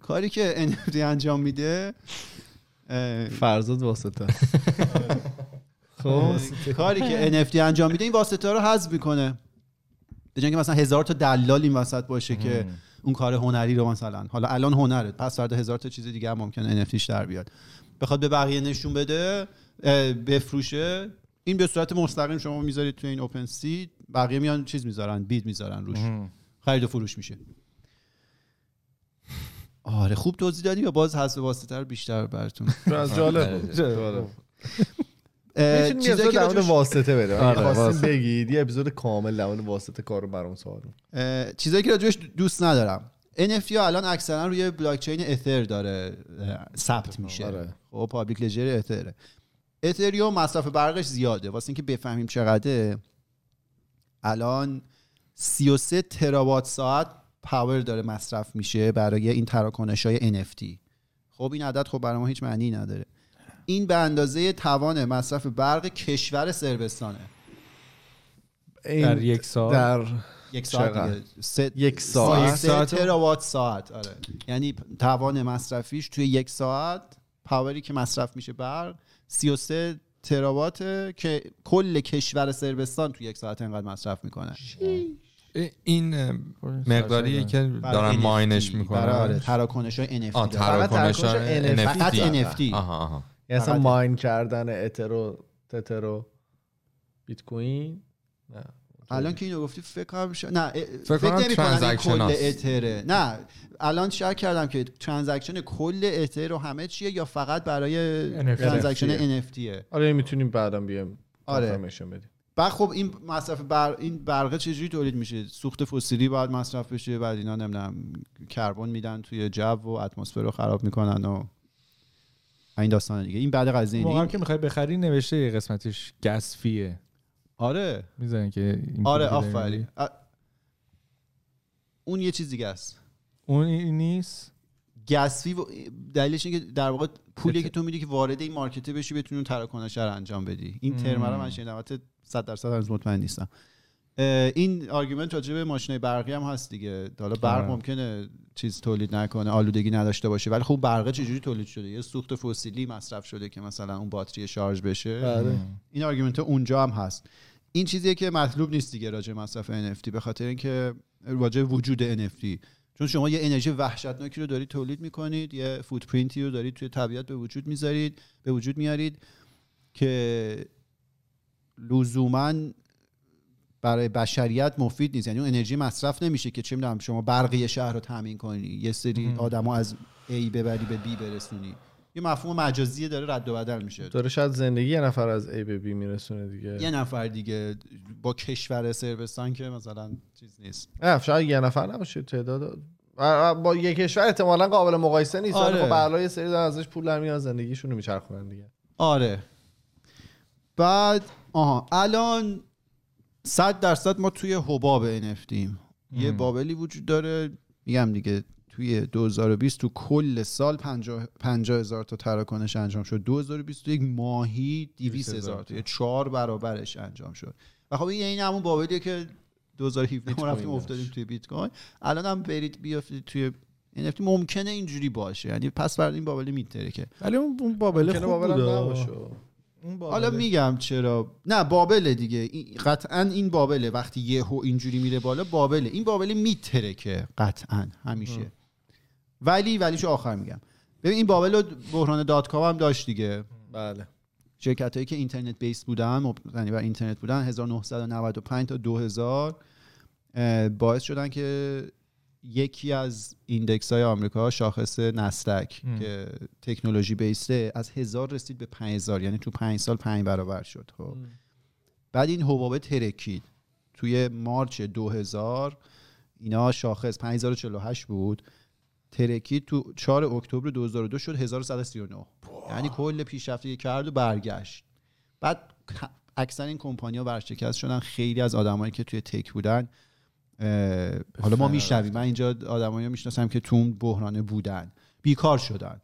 کاری که <laughs> NFT انجام میده فرزاد واسطه <laughs> خب کاری که NFT انجام میده این واسطه ها رو حذف می‌کنه. به اینکه مثلا هزار تا دلال این وسط باشه که اون کار هنری رو مثلا حالا الان هنره پس فردا هزار تا چیز دیگه هم ممکنه NFTش در بیاد. بخواد به بقیه نشون بده بفروشه. این به صورت مستقیم شما می‌ذارید تو این اوپن سی بقیه میان چیز می‌ذارن بید می‌ذارن روش. خرید و فروش میشه. آره خوب توضیح دادی یا باز حذف واسطه رو بیشتر براتون. <laughs> از جالب <laughs> اپیزود که در واسطه بده آره،. بگید یه اپیزود کامل در واسطه کارو برام سوال چیزایی که راجبش دوست ندارم. NFT ها الان اکثرا روی بلاک چین اتر داره ثبت میشه. آره. خب public ledger اتره اتریوم مصرف برقش زیاده. واسه اینکه بفهمیم چقدره الان 33 تراوات ساعت پاور داره مصرف میشه برای این تراکنش های NFT خب این عدد خب برای ما هیچ معنی نداره. این به اندازه توان مصرف برق کشور سربستانه در یک سال در یک ساعت چقدر؟ دیگه. سه یک ساعت؟ سه؟ تراوات ساعت آره. یعنی توان مصرفیش توی یک ساعت پاوری که مصرف میشه برق 33 تراوات که کل کشور سربستان توی یک ساعت انقدر مصرف می‌کنه. این اه، مقداریه که دارن ماینش برای آره می‌کنن تراکنش های NFT. فقط NFT آها آها. یعنی اصلا ماین کردن اترو تترو بیت کوین نه الان که اینو گفتی فکر کنم. نه فکر نمی کنم کل. اتره نه الان شک کردم که ترانزکشن کل اتر و همه چیه یا فقط برای NFT. ترانزکشن NFTه آره می‌تونیم بعدم بیام آره. بدیم بعد خب این مصرف بر این برقه چجوری تولید میشه سوخت فسیلی باید مصرف بشه بعد اینا نمی‌دونم کربن میدن توی جو و اتمسفر رو خراب می‌کنن و این داستان دیگه. این بعد قضیه این که می‌خوای بخری نوشته یه قسمتش گس فیه آره. می‌زنی که این آره آفرین. ا- اون یه چیز دیگه است. اون نیست؟ gas fee و دلیلش اینه که در واقع پولی که تو میدی که وارد این market ه بشی بتونی اون تراکنش رو انجام بدی. این ترم رو من شنیدم البته 100 درصد هنوز مطمئن نیستم. این argument راجع به ماشینای برقی هم هست دیگه. حالا برق آره. ممکنه چیز تولید نکنه آلودگی نداشته باشه. ولی خب برق چجوری تولید شده؟ یه سوخت فسیلی مصرف شده که مثلا اون باتری شارژ بشه؟ بله. این argument اونجا هم هست. این چیزیه که مطلوب نیست دیگه راجع مصرف NFT به خاطر اینکه راجع وجود NFT چون شما یه انرژی وحشتناکی رو دارید تولید می‌کنید یه فوتپرینتی رو دارید توی طبیعت به وجود می‌ذارید به وجود میارید که لزوما برای بشریت مفید نیست. یعنی اون انرژی مصرف نمیشه که چه می‌دونم شما برقی شهر رو تامین کنی. یه سری آدما از A ببری به B برسونی. یه مفهوم مجازی داره رد و بدل میشه. داره شاید زندگی یه نفر از ای به بی میرسونه دیگه. یه نفر دیگه با کشور سربستان که مثلا چیز نیست. نه شاید یه نفر نباشه. تعداد با یه کشور احتمالا قابل مقایسه نیست. آره. آره. خب برای یه سری دارن ازش پول در میان زندگیشون رو میچرخونن دیگه. آره. بعد آها. الان صد درصد ما توی حباب NFT ایم. یه بابلی وجود داره. میگم دیگه توی 2020 تو کل سال 50 50 هزار تا تراکنش انجام شد. 2021 ماهی 200 هزار تا. یه چهار برابرش انجام شد. و خب این این همون بابلیه که 2017 ما رفتیم افتادیم توی بیت کوین. الان هم برید بیافتید توی NFT ممکنه اینجوری باشه. یعنی پس فردا این بابل میتره که. ولی اون اون بابل ممکنه خوب بود حالا میگم چرا. نه بابله دیگه. قطعا این بابله. وقتی یهو اینجوری میره بالا بابله. این بابله میتره که قطعا همیشه. ولی ولیشو آخر میگم. ببین این بابل رو بحران دات کام هم داشت دیگه. بله. شرکت هایی که اینترنت based بودن مبتنی بر اینترنت بودن 1995 تا 2000 اه، باعث شدن که یکی از index های آمریکا شاخص نسدک ام. که تکنولوژی based ئه از هزار رسید به 5000 یعنی تو 5 سال 5 برابر شد خب. بعد این حبابه ترکید توی مارچ 2000 اینا شاخص 5048 بود. ترکید تو 4 اکتبر 2002 شد 1139 یعنی کل پیشرفتی که کرد و برگشت. بعد اکثر این کمپانی‌ها ورشکست شدن خیلی از آدمایی که توی تک بودن حالا ما میشنویم. من اینجا آدمایی می‌شناسم که تو اون بحرانه بودن. بیکار شدن.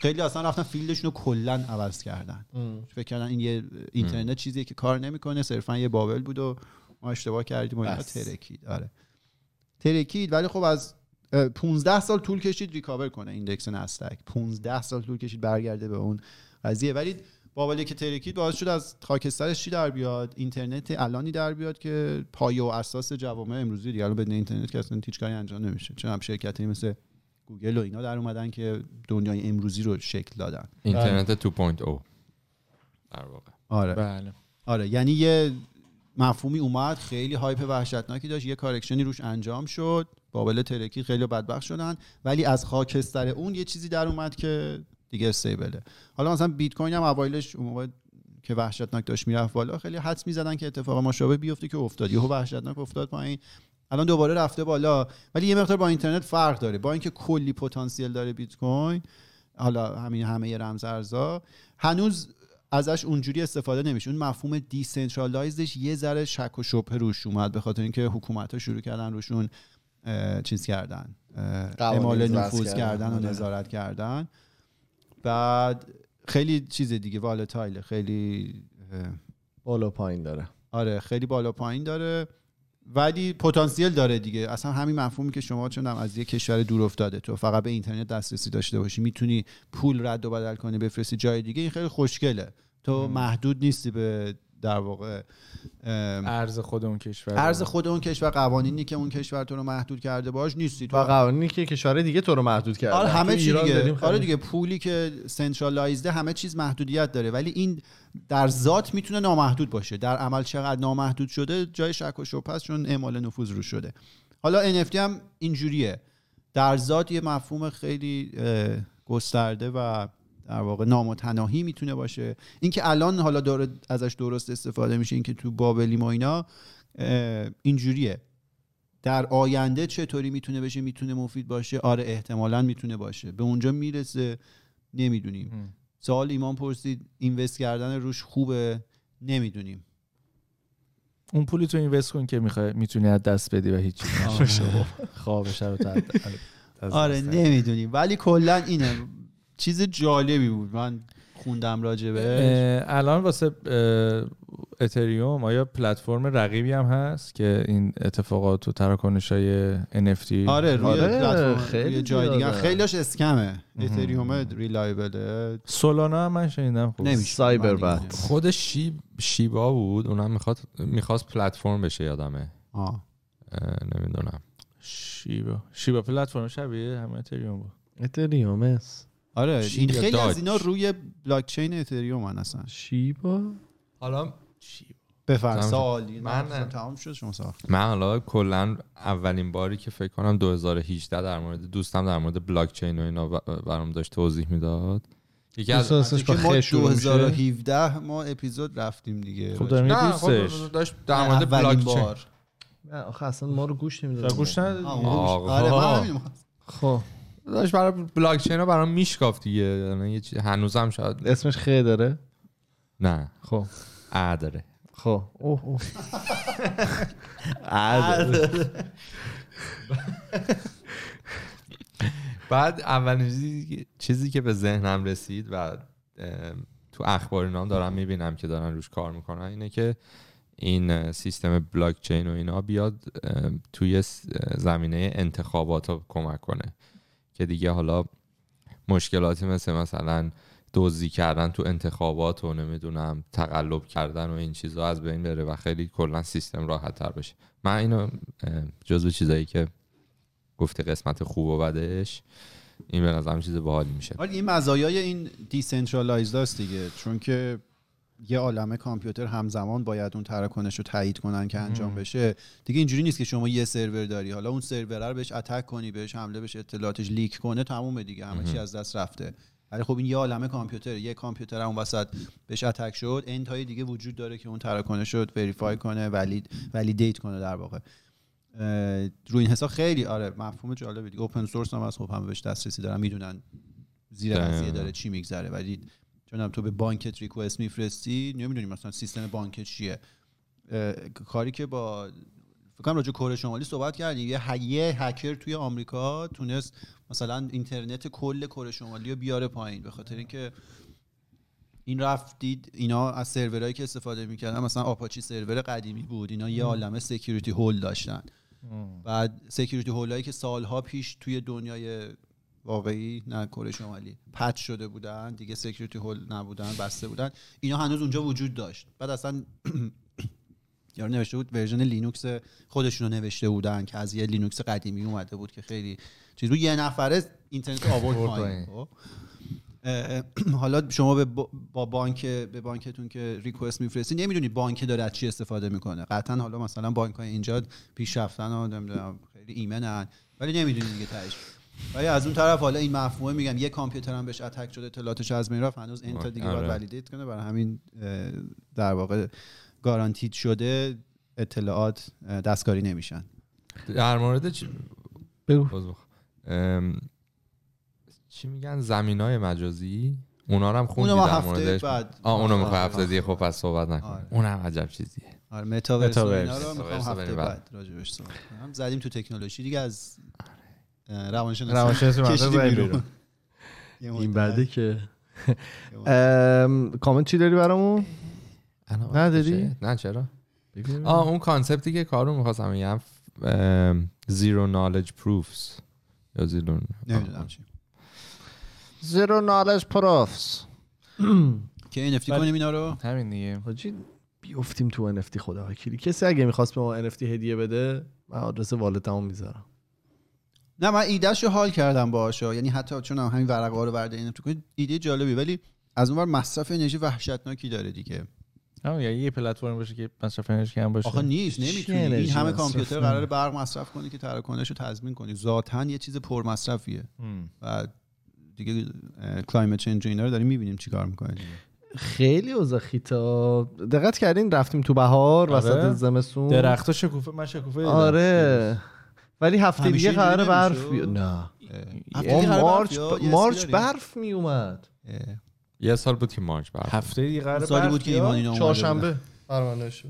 خیلی اصلا رفتن فیلدشون رو کلا عوض کردن. فکر کردن این یه اینترنت چیزیه که کار نمی‌کنه صرفا یه بابل بود و ما اشتباه کردیم و اینا. ترکید. آره. ترکید ولی خب از اه، 15 سال طول کشید recover کنه index نسدک 15 سال طول کشید برگرده به اون قضیه. ولی bubble ی که ترکید باعث شد از خاکسترش چی در بیاد؟ اینترنت الانی در بیاد که پایه و اساس جوامع امروزی دیگه. الان بدون اینترنت که اصلا هیچ کاری انجام نمیشه. چون هم شرکتی مثل گوگل و اینا در اومدن که دنیای امروزی رو شکل دادن. اینترنت 2.0 در واقع. آره. بله. آره. یعنی یه مفهومی اومد خیلی هایپ وحشتناکی داشت. یه کارکشنی روش انجام شد. بابل ترکی خیلی بدبخت شدن. ولی از خاکستر اون یه چیزی در اومد که دیگه استیبله. حالا مثلا بیت کوین هم اوایلش اون موقع که وحشتناک داشت می‌رفت بالا خیلی حدس می‌زدن که اتفاق مشابه بیفته که افتاد. یهو وحشتناک افتاد پایین. الان دوباره رفته بالا. ولی یه مقدار با اینترنت فرق داره. با اینکه کلی پتانسیل داره بیت کوین حالا همین همه رمز ارزا هنوز ازش اونجوری استفاده نمیشه. اون مفهوم decentralized ش یه ذره شک و شبهه روش اومد به خاطر اینکه حکومت ها شروع کردن روشون چیز کردن اعمال نفوذ کردن. کردن و آره. نظارت کردن. بعد خیلی چیز دیگه volatile ه خیلی بالا پایین داره. آره خیلی بالا پایین داره. ولی پتانسیل داره دیگه. اصلا همین مفهومی که شما چون از یه کشور دور افتاده تو فقط به اینترنت دسترسی داشته باشی می‌تونی پول رد و بدل کنی بفرستی جای دیگه این خیلی خوشگله. تو محدود نیستی به در واقع ارز خود اون کشور ارز خود اون کشور قوانینی که اون کشور تو رو محدود کرده باش نیستی تو. و قوانینی که کشور دیگه تو رو محدود کرده. آره همه چی دیگه. آره دیگه پولی که سنترالایزده همه چیز محدودیت داره. ولی این در ذات می‌تونه نامحدود باشه. در عمل چقدر نامحدود شده جای شک و شبهه است چون اعمال نفوذ رو شده. حالا NFT هم اینجوریه. در ذات یه مفهوم خیلی گسترده و در واقع نامتناهی می‌تونه باشه. اینکه الان حالا داره ازش درست استفاده میشه اینکه تو بابلیم و اینا اینجوریه. در آینده چطوری می‌تونه بشه؟ می‌تونه مفید باشه؟ آره احتمالا می‌تونه باشه. به اونجا می‌رسه نمی‌دونیم. سوال ایمان پرسید اینوست کردن روش خوبه؟ نمی‌دونیم. اون پولی تو اینوست کن که می‌خوای می‌تونی از دست بدی و هیچی نشه خوابش رو <laughs> آره. نمی‌دونیم. ولی کلا اینه. چیز جالبی بود. من خوندم راجبه الان واسه اتریوم آیا پلتفرم رقیبی هم هست که این اتفاقات و تراکنش های NFT آره روی آره، پلتفرم خیلی روی جای دیگه. خیلیش اسکمه. اتریوم ریلایبله. سولانا هم من شنیدم خوب نمیشه سایبر. نمی‌دونم. خود شیب شیبا بود. اونم می‌خواد می‌خواست پلتفرم بشه یادمه. آه. اه، نمی‌دونم. شیبا. شیبا پلتفرم شبیه همه اتریوم بود. اتریوم است. آره این خیلی داج؟ از اینا روی بلاک چین اتریوم هن اصلا. شیبا؟ حالا بفرم تمام. سوالی من- تمام شد شما ساخت من حالا کلا اولین باری که فکر کنم 2018 در مورد دوستم در مورد بلاک چین و اینا برام داشت توضیح می‌داد. یکی از که با ما خ شروع میشه؟ 2017 ما اپیزود رفتیم دیگه. خب دارم نه دوستش خب داشت. در مورد بلاک چین آخه اصلا ما رو گوش نمی‌داد. گوش ندادی؟ آره من همین خب. داشت برای بلاک چین رو برام میشکافت دیگه. یعنی هنوزم شاید اسمش خ داره؟ نه. خب. ا داره. خب. اوه اوه. بعد اولین چیزی, که به ذهنم رسید و تو اخبار اینا دارم می‌بینم که دارن روش کار می‌کنن اینه که این سیستم بلاک چین و اینا بیاد توی زمینه انتخابات رو کمک کنه. که دیگه حالا مشکلاتی مثل مثلا دزدی کردن تو انتخابات و نمی‌دونم تقلب کردن و این چیزها از بین بره و خیلی کلا سیستم راحت تر بشه من اینو جزو چیزایی که گفته قسمت خوب و بدش این به نظرم چیز باحالی میشه. ولی این مزایای این decentralized است دیگه. چون که یه عالمه کامپیوتر همزمان باید اون تراکنش رو تایید کنن که انجام بشه. دیگه اینجوری نیست که شما یه سرور داری. حالا اون سرور رو بهش attack کنی بهش حمله بشه اطلاعاتش leak کنه تمومه دیگه. همه چی از دست رفته. ولی خب این یه عالمه کامپیوتر. یه کامپیوتر اون وسط بهش attack شد. انتهای دیگه وجود داره که اون تراکنش رو verify کنه ولی validate کنه در واقع. روی این حساب خیلی آره مفهوم جالبه دیگه open source هم از خب همه بهش دسترسی دارن. می‌دونن زیر. قضیه داره چی میگذره. ولی چون تو به بانکت request میفرستی؟ نمی‌دونی مثلا سیستم بانکت چیه. کاری که با فکر کنم راجع کره شمالی صحبت کردیم. یه یه هکر توی آمریکا تونست مثلا اینترنت کل کره شمالی رو بیاره پایین به خاطر اینکه این رفتید اینا از سرورهایی که استفاده می‌کردن مثلا آپاچی سرور قدیمی بود. اینا یه عالمه security hole داشتن. بعد security hole ایی که سالها پیش توی دنیای واقعی نه کره شمالی. patch شده بودن دیگه security hole نبودن بسته بودن. اینا هنوز اونجا وجود داشت. بعد اصلا <clears throat> یارو نوشته بود version لینوکس خودشون رو نوشته بودن که از یه لینوکس قدیمی اومده بود که خیلی چیز بود. یه نفره اینترنت آورد پایین. خب. <clears throat> حالا شما به با- با بانک به بانکتون که request میفرستی نمی‌دونی بانک داره از چی استفاده می‌کنه. قطعا حالا مثلا بانک های اینجا پیشرفتن و نمی‌دونم خیلی ایمنن ولی نمی‌دونی دیگه تهش. ولی از اون طرف حالا این مفهومه میگم یه کامپیوتر هم بهش اتک شده اطلاعاتش از بین رفت هنوز انت دیگه باید آره. ولیدیت کنه. برای همین در واقع گارانتید شده اطلاعات دستکاری نمیشن. در مورد چی؟ بگو. چی میگن؟ زمین های مجازی؟ اونا رو هم خوندی اونو در موردش؟ بعد آه اونو می‌خوای. هفته دیگه خب پس صحبت نکن. آره. اونم عجب چیزیه. آره متاورس. اینا رو می‌خوام هفته بعد. راجبش صحبت کنم. زدیم تو تکنولوژی دیگه از روانشناسی. روانشناسی بیرون. <laughs> این. بعده که. <laughs> کامنت چی داری برامون؟ نداری؟ وقتشه؟ نه چرا؟ آه اون concept ی که کارو می‌خواستم میگم zero knowledge proofs. یا zero zero knowledge proofs. <clears throat> که NFT ولی- کنیم اینا رو؟ همین دیگه. حاجی بیفتیم تو NFT خدا وکیلی. کسی اگه می‌خواست به ما NFT هدیه بده من آدرس والدمو می‌ذارم. نه من ایدهش رو حال کردم باهاش. یعنی حتی چون هم همین ورقه ها رو ورده NFT کنید ایده جالبی. ولی از اونور مصرف انرژی وحشتناکی داره دیگه. همون یعنی یه پلتفرم باشه که مصرف انرژی کم باشه. آخه نیست نمی‌تونی. این همه کامپیوتر؟ قرار برق مصرف کنی که تراکنش رو تضمین کنی. ذاتا یه چیز پر مصرفیه هم. و دیگه کلایمت چنج اینا رو داریم می‌بینیم چیکار می‌کنه خیلی اوضاع خیتا. دقت کردین رفتیم تو بهار آره. وسط زمستون. درخت شکوفه من شکوفه. آره. ولی هفته دیگه قرار برف نمیشه؟ بیا نه. هفته آه، دیگه قرار مارچ مارچ برف می اومد؟ یه سال بود که مارچ برف هفته دیگه قرار سالی بود که بیاد. ایمان اینا. چهارشنبه. پروانه شد.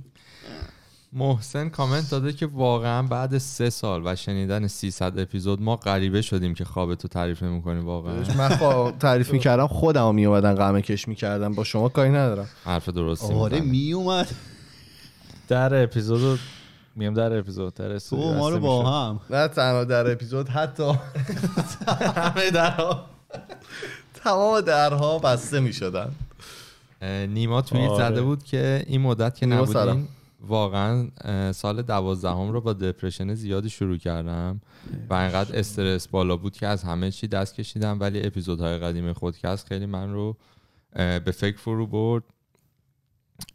محسن کامنت داده که واقعا بعد سه سال و شنیدن 300 اپیزود ما غریبه شدیم که خوابتو تعریف نمی‌کنی واقعا. من خوا- تعریف می‌کردم خودم می اومدن قمه کش می‌کردم. با شما کاری ندارم. حرف درستی آره می‌زنی. می اومد در اپیزود میگم در اپیزود در تو ما رو با. هم نه تنها در اپیزود حتی همه درها تمام درها بسته می‌شدن اه، نیما توییت آره. زده بود که این مدت که سلام. واقعا سال دوازدهم رو با دپرشن زیادی شروع کردم و انقدر استرس بالا بود که از همه چی دست کشیدم ولی اپیزودهای قدیم خودکست خیلی من رو به فکر فرو برد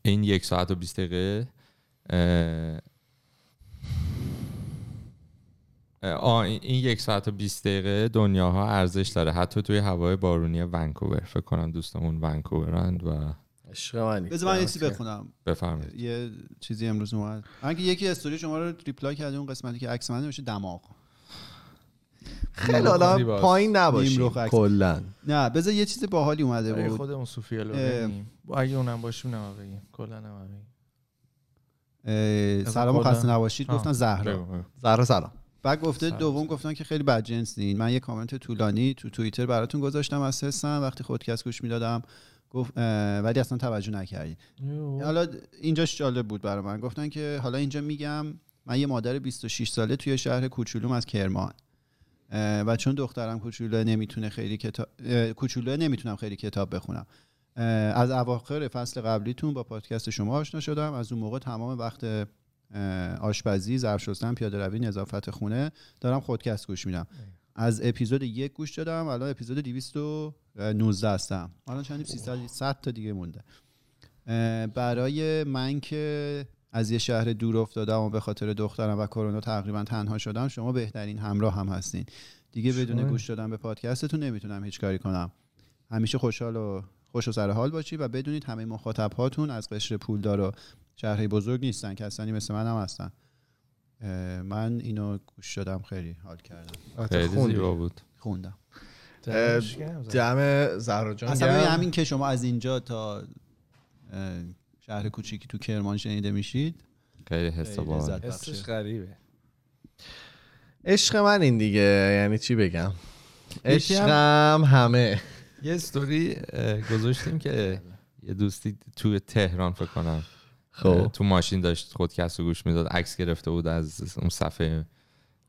این یک ساعت و بیست دقیقه اه، اه، آه این یک ساعت و 20 دقیقه دنیاها ارزش داره. حتی توی هوای بارونی ونکوور. فکر کنم دوستمون ونکوورند و عشق منی. بذار من یه چیزی بخونم. بفرمایید. یه چیزی امروز اومد. من که یکی استوری شما رو ریپلای کرده اون قسمتی که عکس من نمیشه دماغ. خیلی آدم زیباست. پایین نباشیم. کلا. نه بذار یه چیز باحالی اومده بود. خودمون سوفیا رو اه. بگیم. با اگه اونم باشیم نما بگیم. کلا اه، سلام. خسته نباشید. گفتن زهرا. زهرا سلام. بعد گفته. دوم گفتن که خیلی بدجنسین من یه کامنت طولانی تو توییتر براتون گذاشتم از حسن. وقتی خودکست گوش می‌دادم گفت ولی اصلا توجه نکردی حالا اینجاش جالب بود برای من. گفتن که حالا اینجا میگم من یه مادر 26 ساله توی شهر کوچولوم از کرمان. و چون دخترم کوچولو نمی‌تونه خیلی کتاب کوچولو نمی‌تونم خیلی کتاب بخونم. از اواخر فصل قبلیتون با پادکست شما آشنا شدم. از اون موقع تمام وقت آشپزی ظرف شستن پیاده روی نظافت خونه دارم خودکست گوش میدم. از اپیزود یک گوش دادم الان اپیزود 219 هستم. الان چندیم 300 100 تا دیگه مونده. برای من که از یه شهر دور افتادم و به خاطر دخترم و کرونا تقریبا تنها شدم شما بهترین همراه هم هستین. دیگه بدون شما؟ گوش دادن به پادکستتون نمی‌تونم هیچ کاری کنم. همیشه خوشحال و خوش و سر حال باشی و بدونید همه مخاطب هاتون از قشر پولدار و شهرهای بزرگ نیستن کسانی مثل من هم هستن من اینو گوش دادم خیلی حال کردم. خیلی. زیبا بود. خوندم. دم زهرا جان اصلا همین که شما از اینجا تا شهر کوچیکی تو کرمان شنیده میشید. خیلی حس حسش. غریبه. عشق من این دیگه یعنی چی بگم؟ عشقم همه. یه استوری گذاشتیم که یه دوستی تو تهران فکر کنم. خب. تو ماشین داشت خودکست رو گوش می‌داد عکس گرفته بود از اون صفحه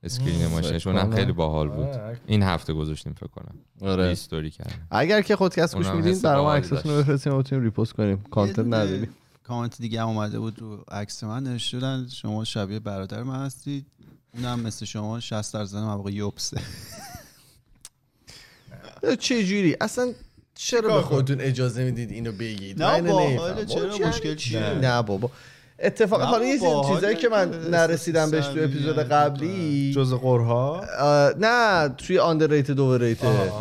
اسکرین ماشینش. اونم. خیلی باحال بود. آره. این هفته گذاشتیم فکر کنم. آره. استوری کردیم. اگر که خودکست گوش میدین برای ما عکستون رو. بفرستیم و بتونیم repost کنیم. کانتنت نداریم. کامنت دیگه هم اومده بود رو عکس من. نوشته بودن شما شبیه برادر من هستید. اونم مثل شما 60 درصد مواقع یبسه چه جوری؟ اصلا چرا به خودتون اجازه می‌دید اینو بگید؟ نه نمی‌فهمم. چرا مشکل چیه؟ چی؟ نه. بابا. اتفاق نه حالا یه چیزایی که من نرسیدم بهش تو اپیزود. قبلی. جز قرها؟ نه توی آندرریتد اوورریتد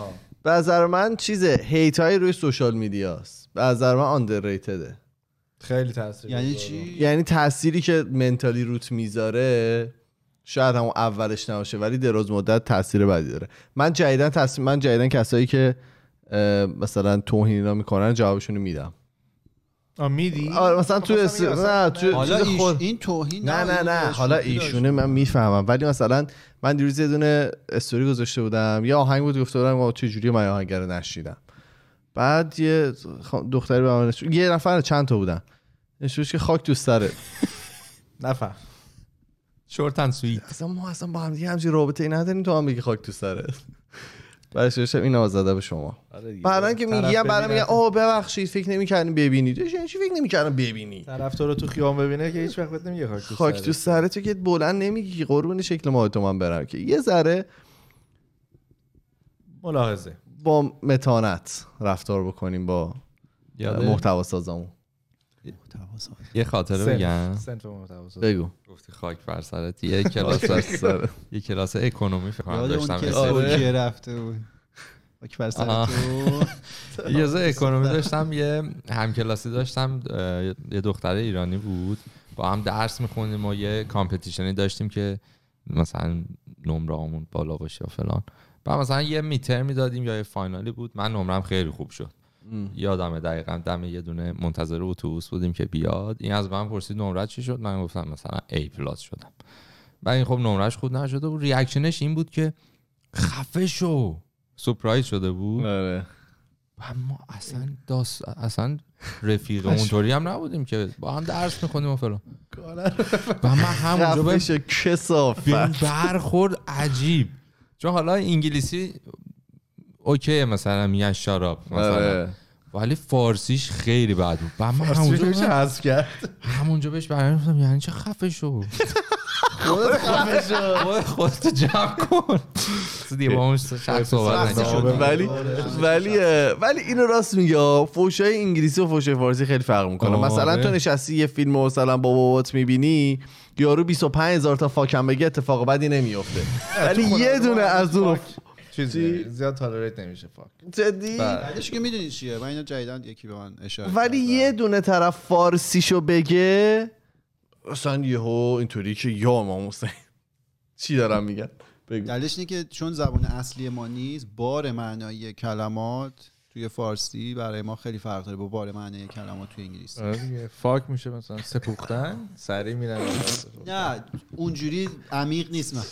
به نظر من چیزه هیت های روی سوشال میدیاست به نظر من آندرریتده خیلی تاثیر یعنی. چی؟ یعنی تأثیری که منتالی روت می‌ذاره شاید همون اولش نباشه ولی دراز مدت تاثیر بدی داره. من جدیدن تصمیم من جدیدن کسایی که مثلا توهین اینا می‌کنن جوابشون رو میدم میدی؟ آره مثلا خب مثلا اس... نه توی حالا ایش خود این توهین نه نه نه حالا. ایشونه من می‌فهمم. ولی مثلا من دیروز یه دونه استوری گذاشته بودم. یه آهنگ بود گفته بودم چه جوری من آهنگ رو نشیدم. بعد یه دختری به من نشون- یه نفر چند تا بودن. نشونش که خاک تو سره. <laughs> نفهم. شورت اند سویت. اصلا ما اصلا با هم دیگه همچین رابطه ای نداریم تو هم بگی خاک تو سره. بعدش داشتم این آزاده به شما. بعدا که میگم برای میگن آه ببخشید فکر نمی‌کردیم ببینید. یعنی چی فکر نمی‌کردم ببینی؟ طرف تو رو تو خیابون ببینه که هیچ وقت نمیگه خاک تو خاک تو. سره تو که بلند نمیگی که قربون شکل ما تو من برم که. یه ذره ملاحظه. با متانت رفتار بکنیم با محتوا سازمون یه خاطره. بگم. بگو. گفتی خاک بر سرت. یه کلاس <laughs> سره. یه کلاس اکونومی فکر کنم داشتم که. ترکیه رفته بود. خاک بر سر. تو <laughs> یه اکونومی داشتم یه همکلاسی داشتم یه دختر ایرانی بود. با هم درس میخوندیم و یه کامپتیشنی داشتیم که مثلا نمره بالا باشه و فلان. بعد مثلا یه میتر می‌دادیم یا یه فاینالی بود. من نمرم خیلی خوب شد. یادمه دقیقا دم یه دونه منتظر اتوبوس بودیم که بیاد. این از من پرسید نمرت چی شد؟ من گفتم مثلا A پلاس شدم. و این خب نمرش خود نشده بود. ریاکشنش این بود که خفه شو. سپرایز شده بود. آره. و ما اصلا داست اصلا رفیق اونطوری هم نبودیم که. با هم درس می‌خونیم و فلان. و من همونجا به خفش کسافت. به این برخورد عجیب. چون حالا انگلیسی اوکی مثلا میگن شراب مثلا. آره. ولی فارسیش خیلی بد بود. و من همونجا میشه حذف کرد. همونجا بهش برگردم یعنی چه خفه شو خودت جمع کن. تو دیگه با اون شخص صحبت نکن. ولی ولی ولی اینو راست میگه فوشای انگلیسی و فوشای فارسی خیلی فرق می‌کنه. آره. مثلا تو نشستی یه فیلم مثلا با بابات می‌بینی یارو 25 هزار تا فاکم بگه اتفاق بدی نمیفته <laughs> ولی یه دونه از اون چیزی زیاد تالریت نمیشه فاک جدی؟ بله. بعدش که می‌دونی چیه؟ من اینو جدیدن یکی به من اشاره ولی. یه دونه طرف فارسیشو بگه. اصلا یهو اینطوری که یا امام حسین. <laughs> چی دارم میگن بگو. دلیلش اینه که چون زبان اصلی ما نیست بار معنایی کلمات توی فارسی برای ما خیلی فرق داره. با بار معنای کلمات توی انگلیسی. آره فاک میشه مثلا. سپوختن سریع میرن. نه اونجوری عمیق نیست من.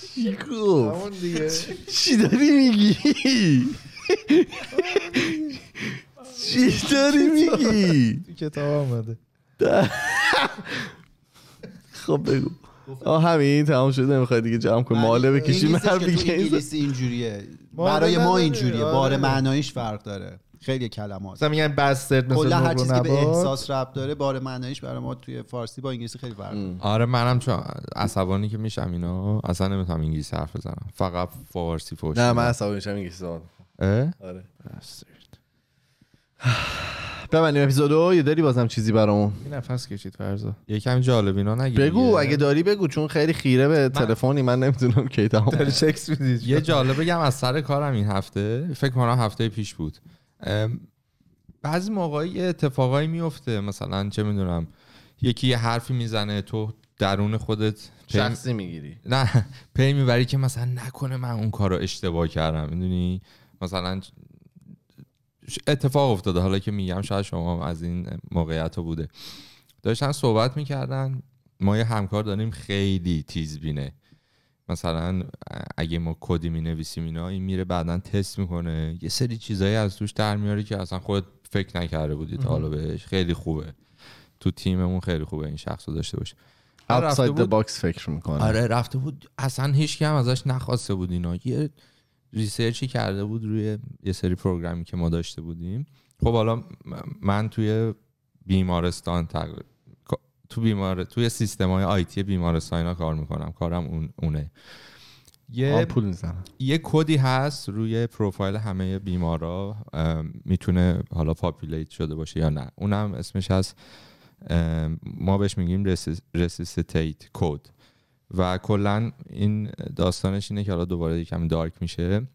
چی داری میگی؟ چی داری میگی؟ تو کتاب آمده خب بگو. آه همین تمام شده. نمی‌خوای دیگه جمع کن ماله بکشیم. این نیستش هر دیگه انگلیسی اینجوریه. برای ما. اینجوریه. آره. بار معناییش فرق داره. خیلی کلمات. مثلا میگن بسترد مثل کلا هر چیزی که به. احساس ربط داره بار معناییش برای ما توی فارسی با انگلیسی خیلی فرق داره. آره منم چون عصبانی که میشم اینا اصلا نمی‌تونم انگلیسی حرف بزنم. فقط فارسی فوش نه من. عصبی میشم انگلیسی زبان؟ آره. ببندیم اپیزودو. یه داری بازم چیزی برامون؟ این نفس کشید فرزا یه کمی جالب اینا نگی بگو دیگه. اگه داری بگو چون خیلی خیره به تلفنی من نمی‌دونم کی تمام داری چکس می‌دید <laughs> یه جالب بگم از سر کارم این هفته فکر کنم هفته پیش بود. بعضی موقعی یه اتفاقایی میفته مثلا چه می‌دونم یکی یه حرفی می‌زنه تو درون خودت پی- شخصی می‌گیری. نه پی می‌بری که مثلا نکنه من اون کار رو اشتباه کردم. می‌دونی؟ مثلا اتفاق افتاده. حالا که میگم شاید شما هم از این موقعیت ها بوده. داشتن صحبت می‌کردن. ما یه همکار داریم خیلی تیز بینه مثلا اگه ما کدی می نویسیم اینا این میره بعدا تست می‌کنه. یه سری چیزایی از توش در میاره که اصلا خودت فکر نکرده بودی. تا حالا بهش خیلی خوبه. تو تیممون خیلی خوبه این شخص رو داشته باشه رفته outside the بود- box فکر می‌کنه. آره رفته بود. اصلا هیچ هم ازش نخواسته بود اینا. یه ریسرچی کرده بود روی یه سری پروگرامی که ما داشته بودیم. خب حالا من توی بیمارستان تو بیمار توی سیستم های آیتی بیمارستان اینا کار می‌کنم. کارم اون اونه. یه پول می‌زنم یه کدی هست روی پروفایل همه بیمارا می‌تونه حالا پاپولیت شده باشه یا نه. اونم اسمش هست ما بهش میگیم رسیستیت کد و کلا این داستانش اینه که حالا دوباره یکم دارک میشه.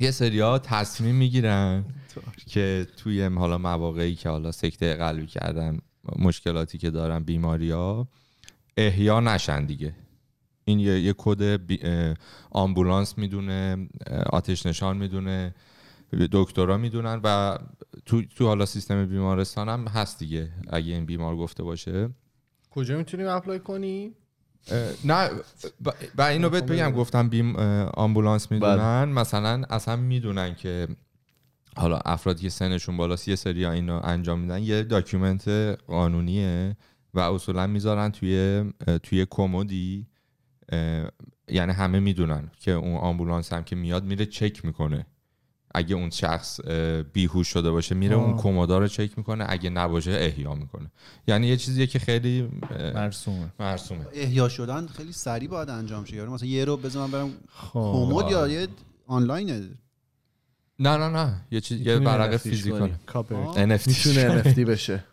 یه سریا تصمیم می‌گیرن <laughs> که توی حالا مواقعی که حالا سکته قلبی کردن مشکلاتی که دارن بیماری ها احیا نشن دیگه. این یه, یه کد آمبولانس می‌دونه آتش نشان می‌دونه دکترا می‌دونن و تو, تو حالا سیستم بیمارستان هم هست دیگه اگه این بیمار گفته باشه. کجا می‌تونیم apply کنیم اه، نه ب- و اینو بهت بگم گفتم بیم آمبولانس می‌دونن مثلا اصلا می‌دونن که حالا افرادی که سنشون بالاست یه سری اینو انجام میدن. یه document قانونیه و اصولا می‌ذارن توی توی کمدی یعنی همه می‌دونن که اون آمبولانس هم که میاد میره چک می‌کنه. اگه اون شخص بیهوش شده باشه میره اون آه. کمودا رو چک می‌کنه اگه نباشه احیا می‌کنه. یعنی یه چیزیه که خیلی مرسومه. مرسومه. احیا شدن خیلی سریع باید انجام شه. مثلا یه رو من برم خب. کمد یا یه آنلاینه؟ نه نه نه یه چیز یه برقه فیزیکال. NFT می‌تونه NFT بشه.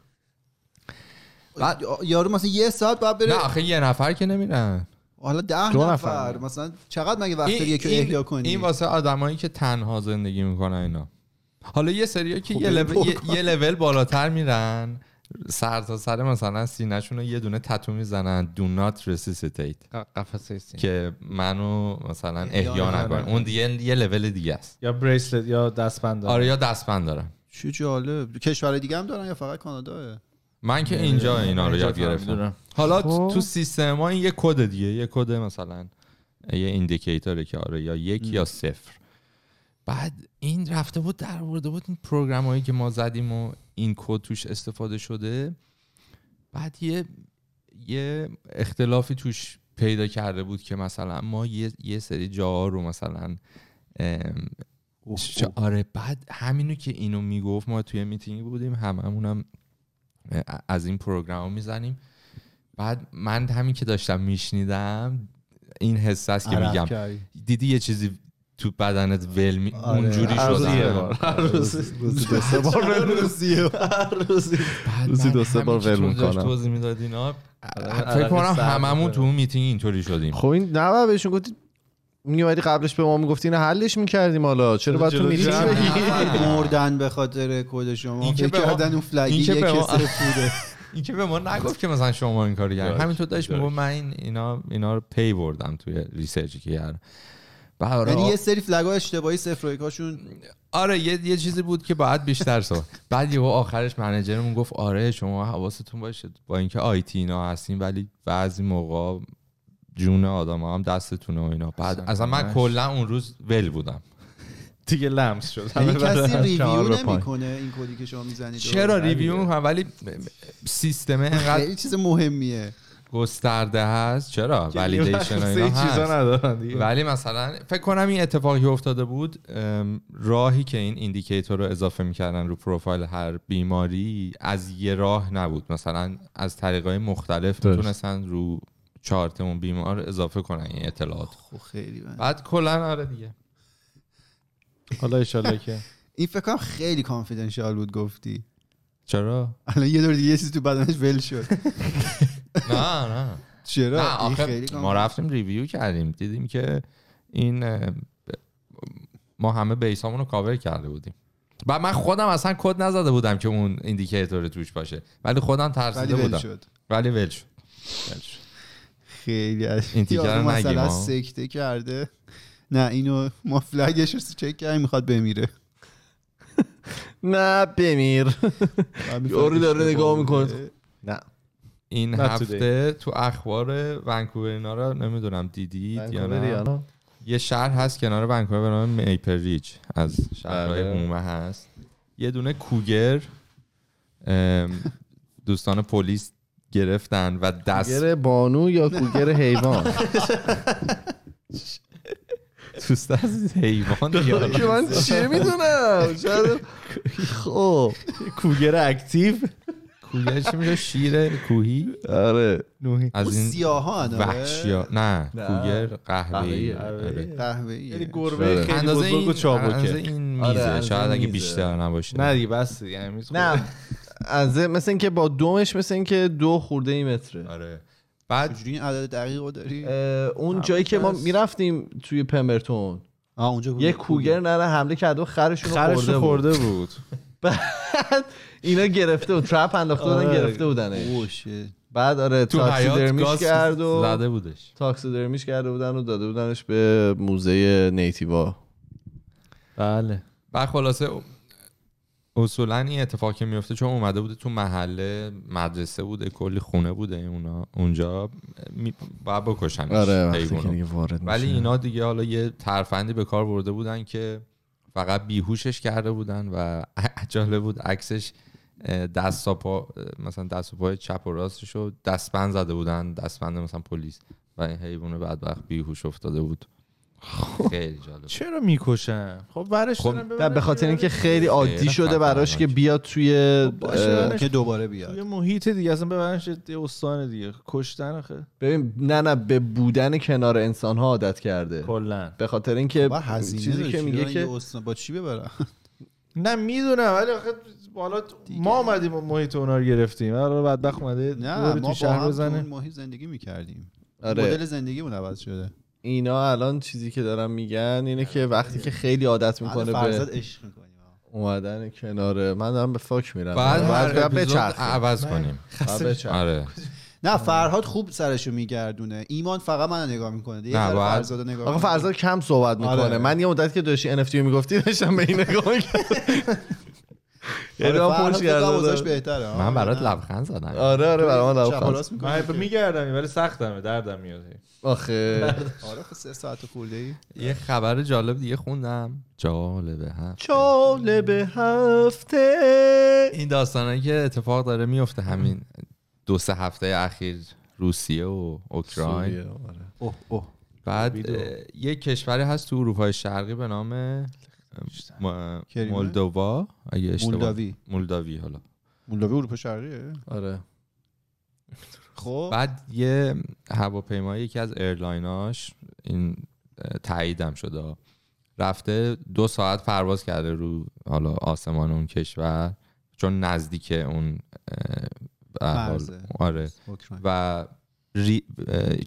بعد- یارو مثلا یه ساعت باید بره نه آخه یه نفر که نمیرن. حالا ده دو نفر, نفر. مثلا چقدر مگه وقت داری یکی این, احیا کنی؟ این واسه آدمایی که تنها زندگی می‌کنن اینا. حالا یه سری که خب یه, لول. یه لول بالاتر میرن. سر تا سر مثلا سینه‌شون رو یه دونه تتو می‌زنن. Do not resuscitate. قفسه سین که منو مثلا احیا. نکنه. اون دیگه یه لول دیگه است. یا بریسلت یا دستبند. آره یا دستبند دارن چه جالب. کشور دیگه هم دارن یا فقط کانادا؟ من که اینجا اینا رو یاد گرفتم. حالا خب. تو سیستم ما این یه کد دیگه. یه کد مثلا یه indicator ه که آره یا یک یا صفر. بعد این رفته بود در آورده بود این program هایی که ما زدیم و این کد توش استفاده شده. بعد یه یه اختلافی توش پیدا کرده بود که مثلا ما یه, یه سری جاها رو مثلا آره بعد همینو که اینو می‌گفت ما توی میتینگ بودیم هممونم از این program می‌زنیم. بعد من همین که داشتم میشنیدم این حس است که میگم. دیدی یه چیزی تو بدنت ول می... آره. اونجوری روز بار. هر روز روزی دو سه بار ول هر روزی. بعد روزی دو سه بار ول می‌کنم. توضیح می‌داد اینا عرق فکر کنم هممون. تو اون میتینگ اینطوری شدیم. خب این نه بهشون گفتی میومدی قبلش به ما می‌گفتی اینو حلش می‌کردیم حالا. چرا باید تو میتینگ. مردن به خاطر کد شما. این که کردن اون flag ی کسر بوده. <laughs> این که به ما نگفت که مثلا شما این کارو کردین. همینطور داشت. می‌گفت من این اینا اینا رو پی بردم توی research ی که کردم بعد یعنی یه سری flag ها اشتباهی صفر و یکاشون آره یه, یه چیزی بود که باید بیشتر سو بعد یهو آخرش manager مون گفت آره شما حواستون باشه. با اینکه IT اینا هستین ولی بعضی موقع جون آدم هم دستتونه و اینا. بعد اصلا اصلا من. کلا اون روز ول بودم. دیگه لمس شد. یعنی همه کسی review. نمی‌کنه این کدی که شما می‌زنید چرا review می‌کنم؟ ولی سیستم انقدر خیلی چیز مهمیه. گسترده هست. چرا؟ validation اینا <laughs> چیزا هست. ندارن دیگه. ولی مثلا فکر کنم این اتفاقی که افتاده بود راهی که این indicator رو اضافه می‌کردن رو پروفایل هر بیماری از یه راه نبود. مثلا از طریقای مختلف. می‌تونستن رو چارت اون بیمار اضافه کنن این اطلاعات. خب خیلی بد. بعد کلا آره دیگه. حالا ان که <laughs> این فکر کنم خیلی confidential بود گفتی. چرا؟ الان یه دور دیگه یه چیزی تو بدنش ول شد. <laughs> نه نه. چرا؟ نه این آخه خیلی ما رفتیم review کردیم. دیدیم که این ما همه base امون رو کاور کرده بودیم. و من خودم اصلا کد نزده بودم که اون indicator توش باشه. ولی خودم ولی ترسیده ول بودم. شد. ولی ول شد. خیلی از این تیکر مثلا. سکته کرده. نه اینو ما فلگش رو چک کردیم می‌خواد بمیره. <laughs> نه بمیر. یارو داره نگاه می‌کنه. نه. این Not هفته تو اخبار ونکوور اینا رو نمی‌دونم دیدید یا نه. یه شهر هست کنار ونکوور به نام میپل ریچ. از شهرهای بله. عمومه هست. یه دونه کوگر دوستان پلیس گرفتن و دست کوگر بانو یا کوگر حیوان؟ دوست از حیوان <laughs> من چه می‌دونم؟ <laughs> خب. کوگر اکتیو. چی میشه شیر کوهی؟ آره. از این سیاه ها. وحشیا نه نه. کوگر قهوه‌ای. قهوه‌ای. آره. قهوه‌ای. یعنی آره. گربه خیلی اندازه بزرگ و این چابکه. این آره، میزه. شاید اگه. بیشتر نباشه. نه دیگه بس یعنی میز نه. از مثل اینکه با دومش مثل اینکه دو خورده ای متره. آره. بعد چجوری این عدد دقیق رو داری؟ اون جایی که ما. می‌رفتیم توی پمبرتون آه اونجا یه کوگر نره حمله کرده و خرشون رو خرش خورده بود. بود اینا گرفته بود ترپ انداخته بودن آره. گرفته بودن. بعد آره تاکسیدرمیش کرد و زده بودش تاکسیدرمیش کرده بودن و داده بودنش به موزه نیتیوا بله بعد خلاصه اصولا این اتفاق که میفته چون اومده بوده تو محله مدرسه بوده کلی خونه بوده اونا اونجا می... باید بکشن آره ولی. اینا دیگه حالا یه ترفندی به کار برده بودن که فقط بیهوشش کرده بودن و <laughs> جالب بود عکسش دست پا مثلا دست پای چپ و راستش رو دستبند زده بودن دستبند مثلا پلیس و این حیوان بدبخت بیهوش افتاده بود. خیلی جالب. چرا می‌کشن؟ خب برش خب، ببرن به خاطر. اینکه خیلی عادی خیلی شده براش که. بیاد توی ولی- که دوباره بیاد. توی محیط دیگه اصلا ببرنش یه استان دیگه. کشتن آخه. ببین نه نه به بودن کنار انسان ها عادت کرده. کلا. به خاطر اینکه هزینه چیزی. که میگه که با چی ببرم <laughs> نه می‌دونم ولی آخه بالا ما اومدیم و محیط اونا رو گرفتیم. حالا بدبخت اومده نه ما تو با شهر هم تو بزنه. محیط زندگی می‌کردیم. آره. مدل زندگیمون عوض شده. اینا الان چیزی که دارن میگن اینه که وقتی که خیلی عادت می‌کنه فرزاد به عشق اومدن کنار من دارم به فاک میرم. بعد هر عوض کنیم. آره. نه فرهاد خوب سرشو میگردونه. ایمان فقط من نگاه می‌کنه یه نه، فرزاد نگاه آقا. فرزاد کم صحبت می‌کنه. آره. من یه مدت که داشتی NFT می‌گفتی داشتم به این نگاه می‌کردم. <laughs> آره، کرده اوضاعش بودم. بهتره. آه. من برات. لبخند زدم. آره آره و لبخند. میگردم ولی سختمه دردم میاد. آخه. <laughs> آره خب سه ساعت خورده ای. یه خبر جالب دیگه خوندم. جالبه هم جالب هفته. این داستانه که اتفاق داره میفته همین دو سه هفته اخیر روسیه و اوکراین. آره. اوه اوه. بعد یه کشوری هست تو اروپای شرقی به نام اه، م- کریمه؟ مولدووا. اگه اشتباه مولداوی. مولداوی حالا. مولداوی اروپا شرقیه؟ آره. خب بعد یه هواپیمایی یکی از airline اش این تاییدم شده رفته دو ساعت پرواز کرده رو حالا آسمان اون کشور چون نزدیک اون. آره. و ری-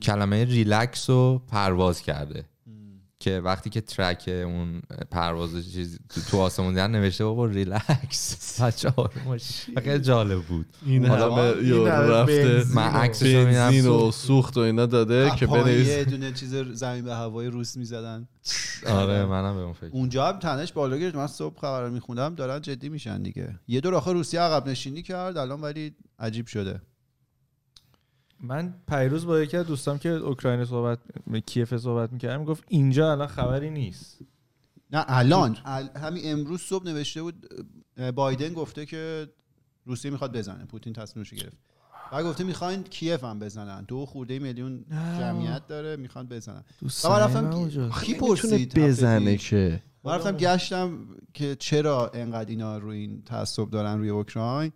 کلمه ریلکس رو پرواز کرده که وقتی که ترک اون پرواز چیز تو, آسمون دیدن نوشته بابا ریلکس بچه آرومش خیلی جالب بود. این حالا رفته. من عکسش رو بنزین میدم و سوخت و اینا داده که بنویس. یه دونه چیز زمین به هوای روس می‌زدن. آره منم به اون فکر. اونجا هم تنش بالا گرفت. من صبح خبر میخوندم دارن جدی میشن دیگه. یه دور آخر روسیه عقب نشینی کرد الان ولی عجیب شده. من پیروز با یکی از دوستام که اوکراین صحبت به کیف صحبت می‌کردم گفت اینجا الان خبری نیست. نه الان. ال- همین امروز صبح نوشته بود بایدن گفته که روسیه می‌خواد بزنه. پوتین تصمیمش گرفت. و گفته می‌خواین کیف هم بزنن. دو خورده میلیون جمعیت داره می‌خوان بزنن. و من رفتم کی پرسید؟ بزنه؟ که. من رفتم گشتم که چرا انقدر اینا روی این تعصب دارن روی اوکراین؟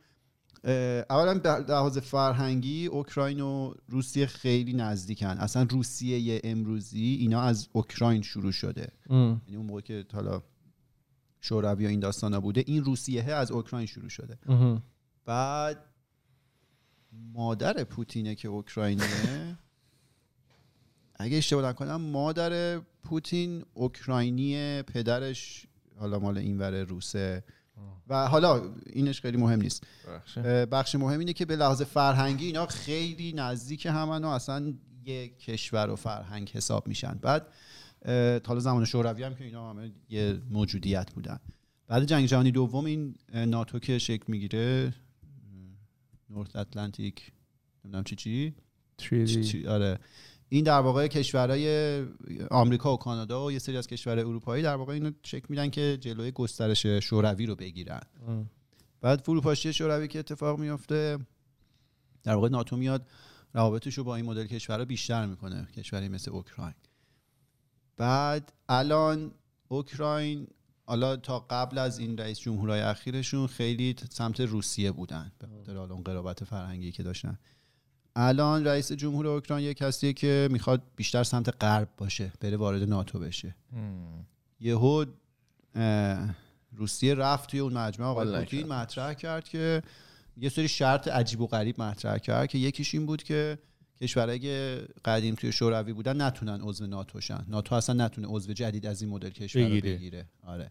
اولا به لحاظ فرهنگی اوکراین و روسیه خیلی نزدیکن. اصلا روسیه امروزی اینا از اوکراین شروع شده. یعنی اون موقع که حالا شوروی و این داستانا بوده این روسیه از اوکراین شروع شده. بعد مادر پوتینه که اوکراینیه اگه اشتباه نکنم مادر پوتین اوکراینی پدرش حالا مال اینور روسه و حالا اینش خیلی مهم نیست. بخش مهم اینه که به لحاظ فرهنگی اینا خیلی نزدیک همن و اصلا یه کشور و فرهنگ حساب میشن. بعد حالا زمان شوروی هم که اینا همه یه موجودیت بودن. بعد جنگ جهانی دوم این ناتو که شکل می‌گیره نورت اتلانتیک نمی‌دونم چی چی؟ چی- چی- آره. این در واقع کشورهای آمریکا و کانادا و یه سری از کشورهای اروپایی در واقع اینو شکل میدن که جلوی گسترش شوروی رو بگیرن. بعد فروپاشی شوروی که اتفاق میفته در واقع ناتو میاد روابطش رو با این مدل کشورها بیشتر می‌کنه کشوری مثل اوکراین. بعد الان اوکراین حالا تا قبل از این رئیس جمهورهای اخیرشون خیلی سمت روسیه بودن به خاطر حالا اون قرابت فرهنگی که داشتن. الان رئیس جمهور اوکراین یک کسیه که می‌خواد بیشتر سمت غرب باشه بره وارد ناتو بشه. یهو روسیه رفت توی اون مجمع آقای پوتین مطرح کرد که یه سری شرط عجیب و غریب مطرح کرد که یکیش این بود که کشورهای که قدیم توی شوروی بودن نتونن عضو ناتو شن. ناتو اصلا نتونه عضو جدید از این مدل کشور بگیره. بگیره. آره.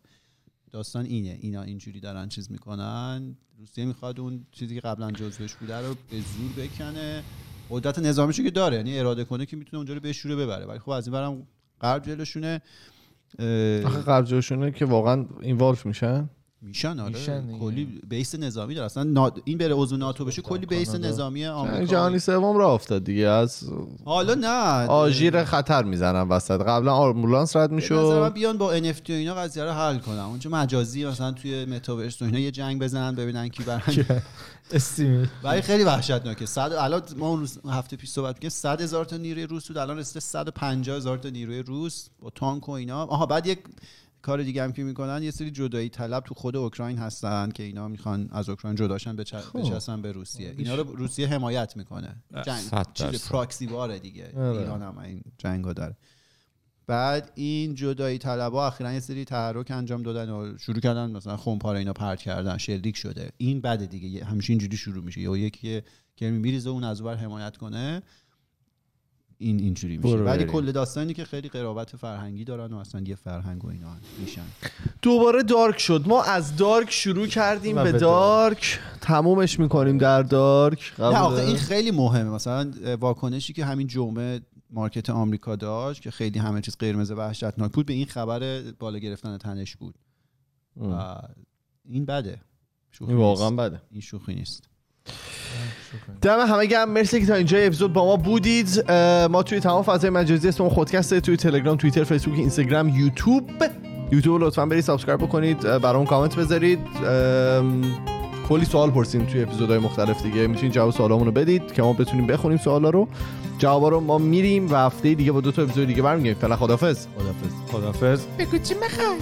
داستان اینه. اینا اینجوری دارن چیز می‌کنن. روسیه می‌خواد اون چیزی که قبلا جزوش بوده رو به زور بکنه. قدرت نظامیشو که داره. یعنی اراده کنه که می‌تونه اونجا رو بشوره ببره. ولی خب از این برم غرب جلوشونه. آخه قبضشونه که واقعا اینوالف میشن. میشن آره میشن. کلی بیس نظامی داره. اصلا نا- این بره عضو ناتو بشه کلی بیس کانادا. نظامی جنگ آمریکا. جهانی سوم را افتاد دیگه. از حالا نه. آژیر خطر می‌زنن وسط. قبلا آمبولانس رد می‌شد. بیان با NFT و اینا قضیه رو حل کنن. اونجا مجازی مثلا توی متاورس و اینا یه جنگ بزنن ببینن کی برنده <laughs> استیم ولی خیلی وحشتناکه. صد الان ما اون روز هفته پیش صحبت کردیم 100 هزار تا نیروی روس بود. الان رسیده 150 هزار تا نیروی روس با تانک و اینا. آها بعد یک کار دیگه هم که می‌کنن یه سری جدایی طلب تو خود اوکراین هستن که اینا می‌خوان از اوکراین جداشن بچ- بچسبن به روسیه. اینا رو روسیه حمایت می‌کنه. جنگ. چیز. پراکسی واره دیگه. آره. ایران هم این جنگو داره. بعد این جدایی طلبها اخیرا یه سری تحرک انجام دادن و شروع کردن مثلا خمپاره اینا پرت کردن شلیک شده. این بده دیگه. همیشه اینجوری شروع میشه. یا یکی که میریزه اون از حمایت کنه. این اینجوری میشه. برو ولی. کل داستانی که خیلی قرابت فرهنگی دارن و اصلا یه فرهنگ و اینا میشن. دوباره دارک شد. ما از دارک شروع کردیم به به دارک. تمومش می‌کنیم در دارک. نه؟ این خیلی مهمه. مثلا واکنشی که همین جمعه مارکت آمریکا داشت که خیلی همه چیز قرمز وحشتناک بود به این خبر بالا گرفتن تنش بود. و این بده. شوخی این واقعا. بده. این شوخی نیست. دم همه گرم مرسی که تا اینجا اپیزود با ما بودید. ما توی تمام فضای مجازی اسم خودکسته توی تلگرام توییتر فیسبوک اینستاگرام یوتیوب. یوتیوب لطفا برید subscribe بکنید اه، برامون کامنت بذارید. کلی سوال پرسیم توی اپیزودهای مختلف دیگه. می‌تونید جواب سوالامون رو بدید که ما بتونیم بخونیم سوالا رو. جوابا رو ما میریم و هفته دیگه با دو تا اپیزود دیگه برمیگردیم. فعلا خدافظ خدافظ خدافظ بگو چی می‌خوای؟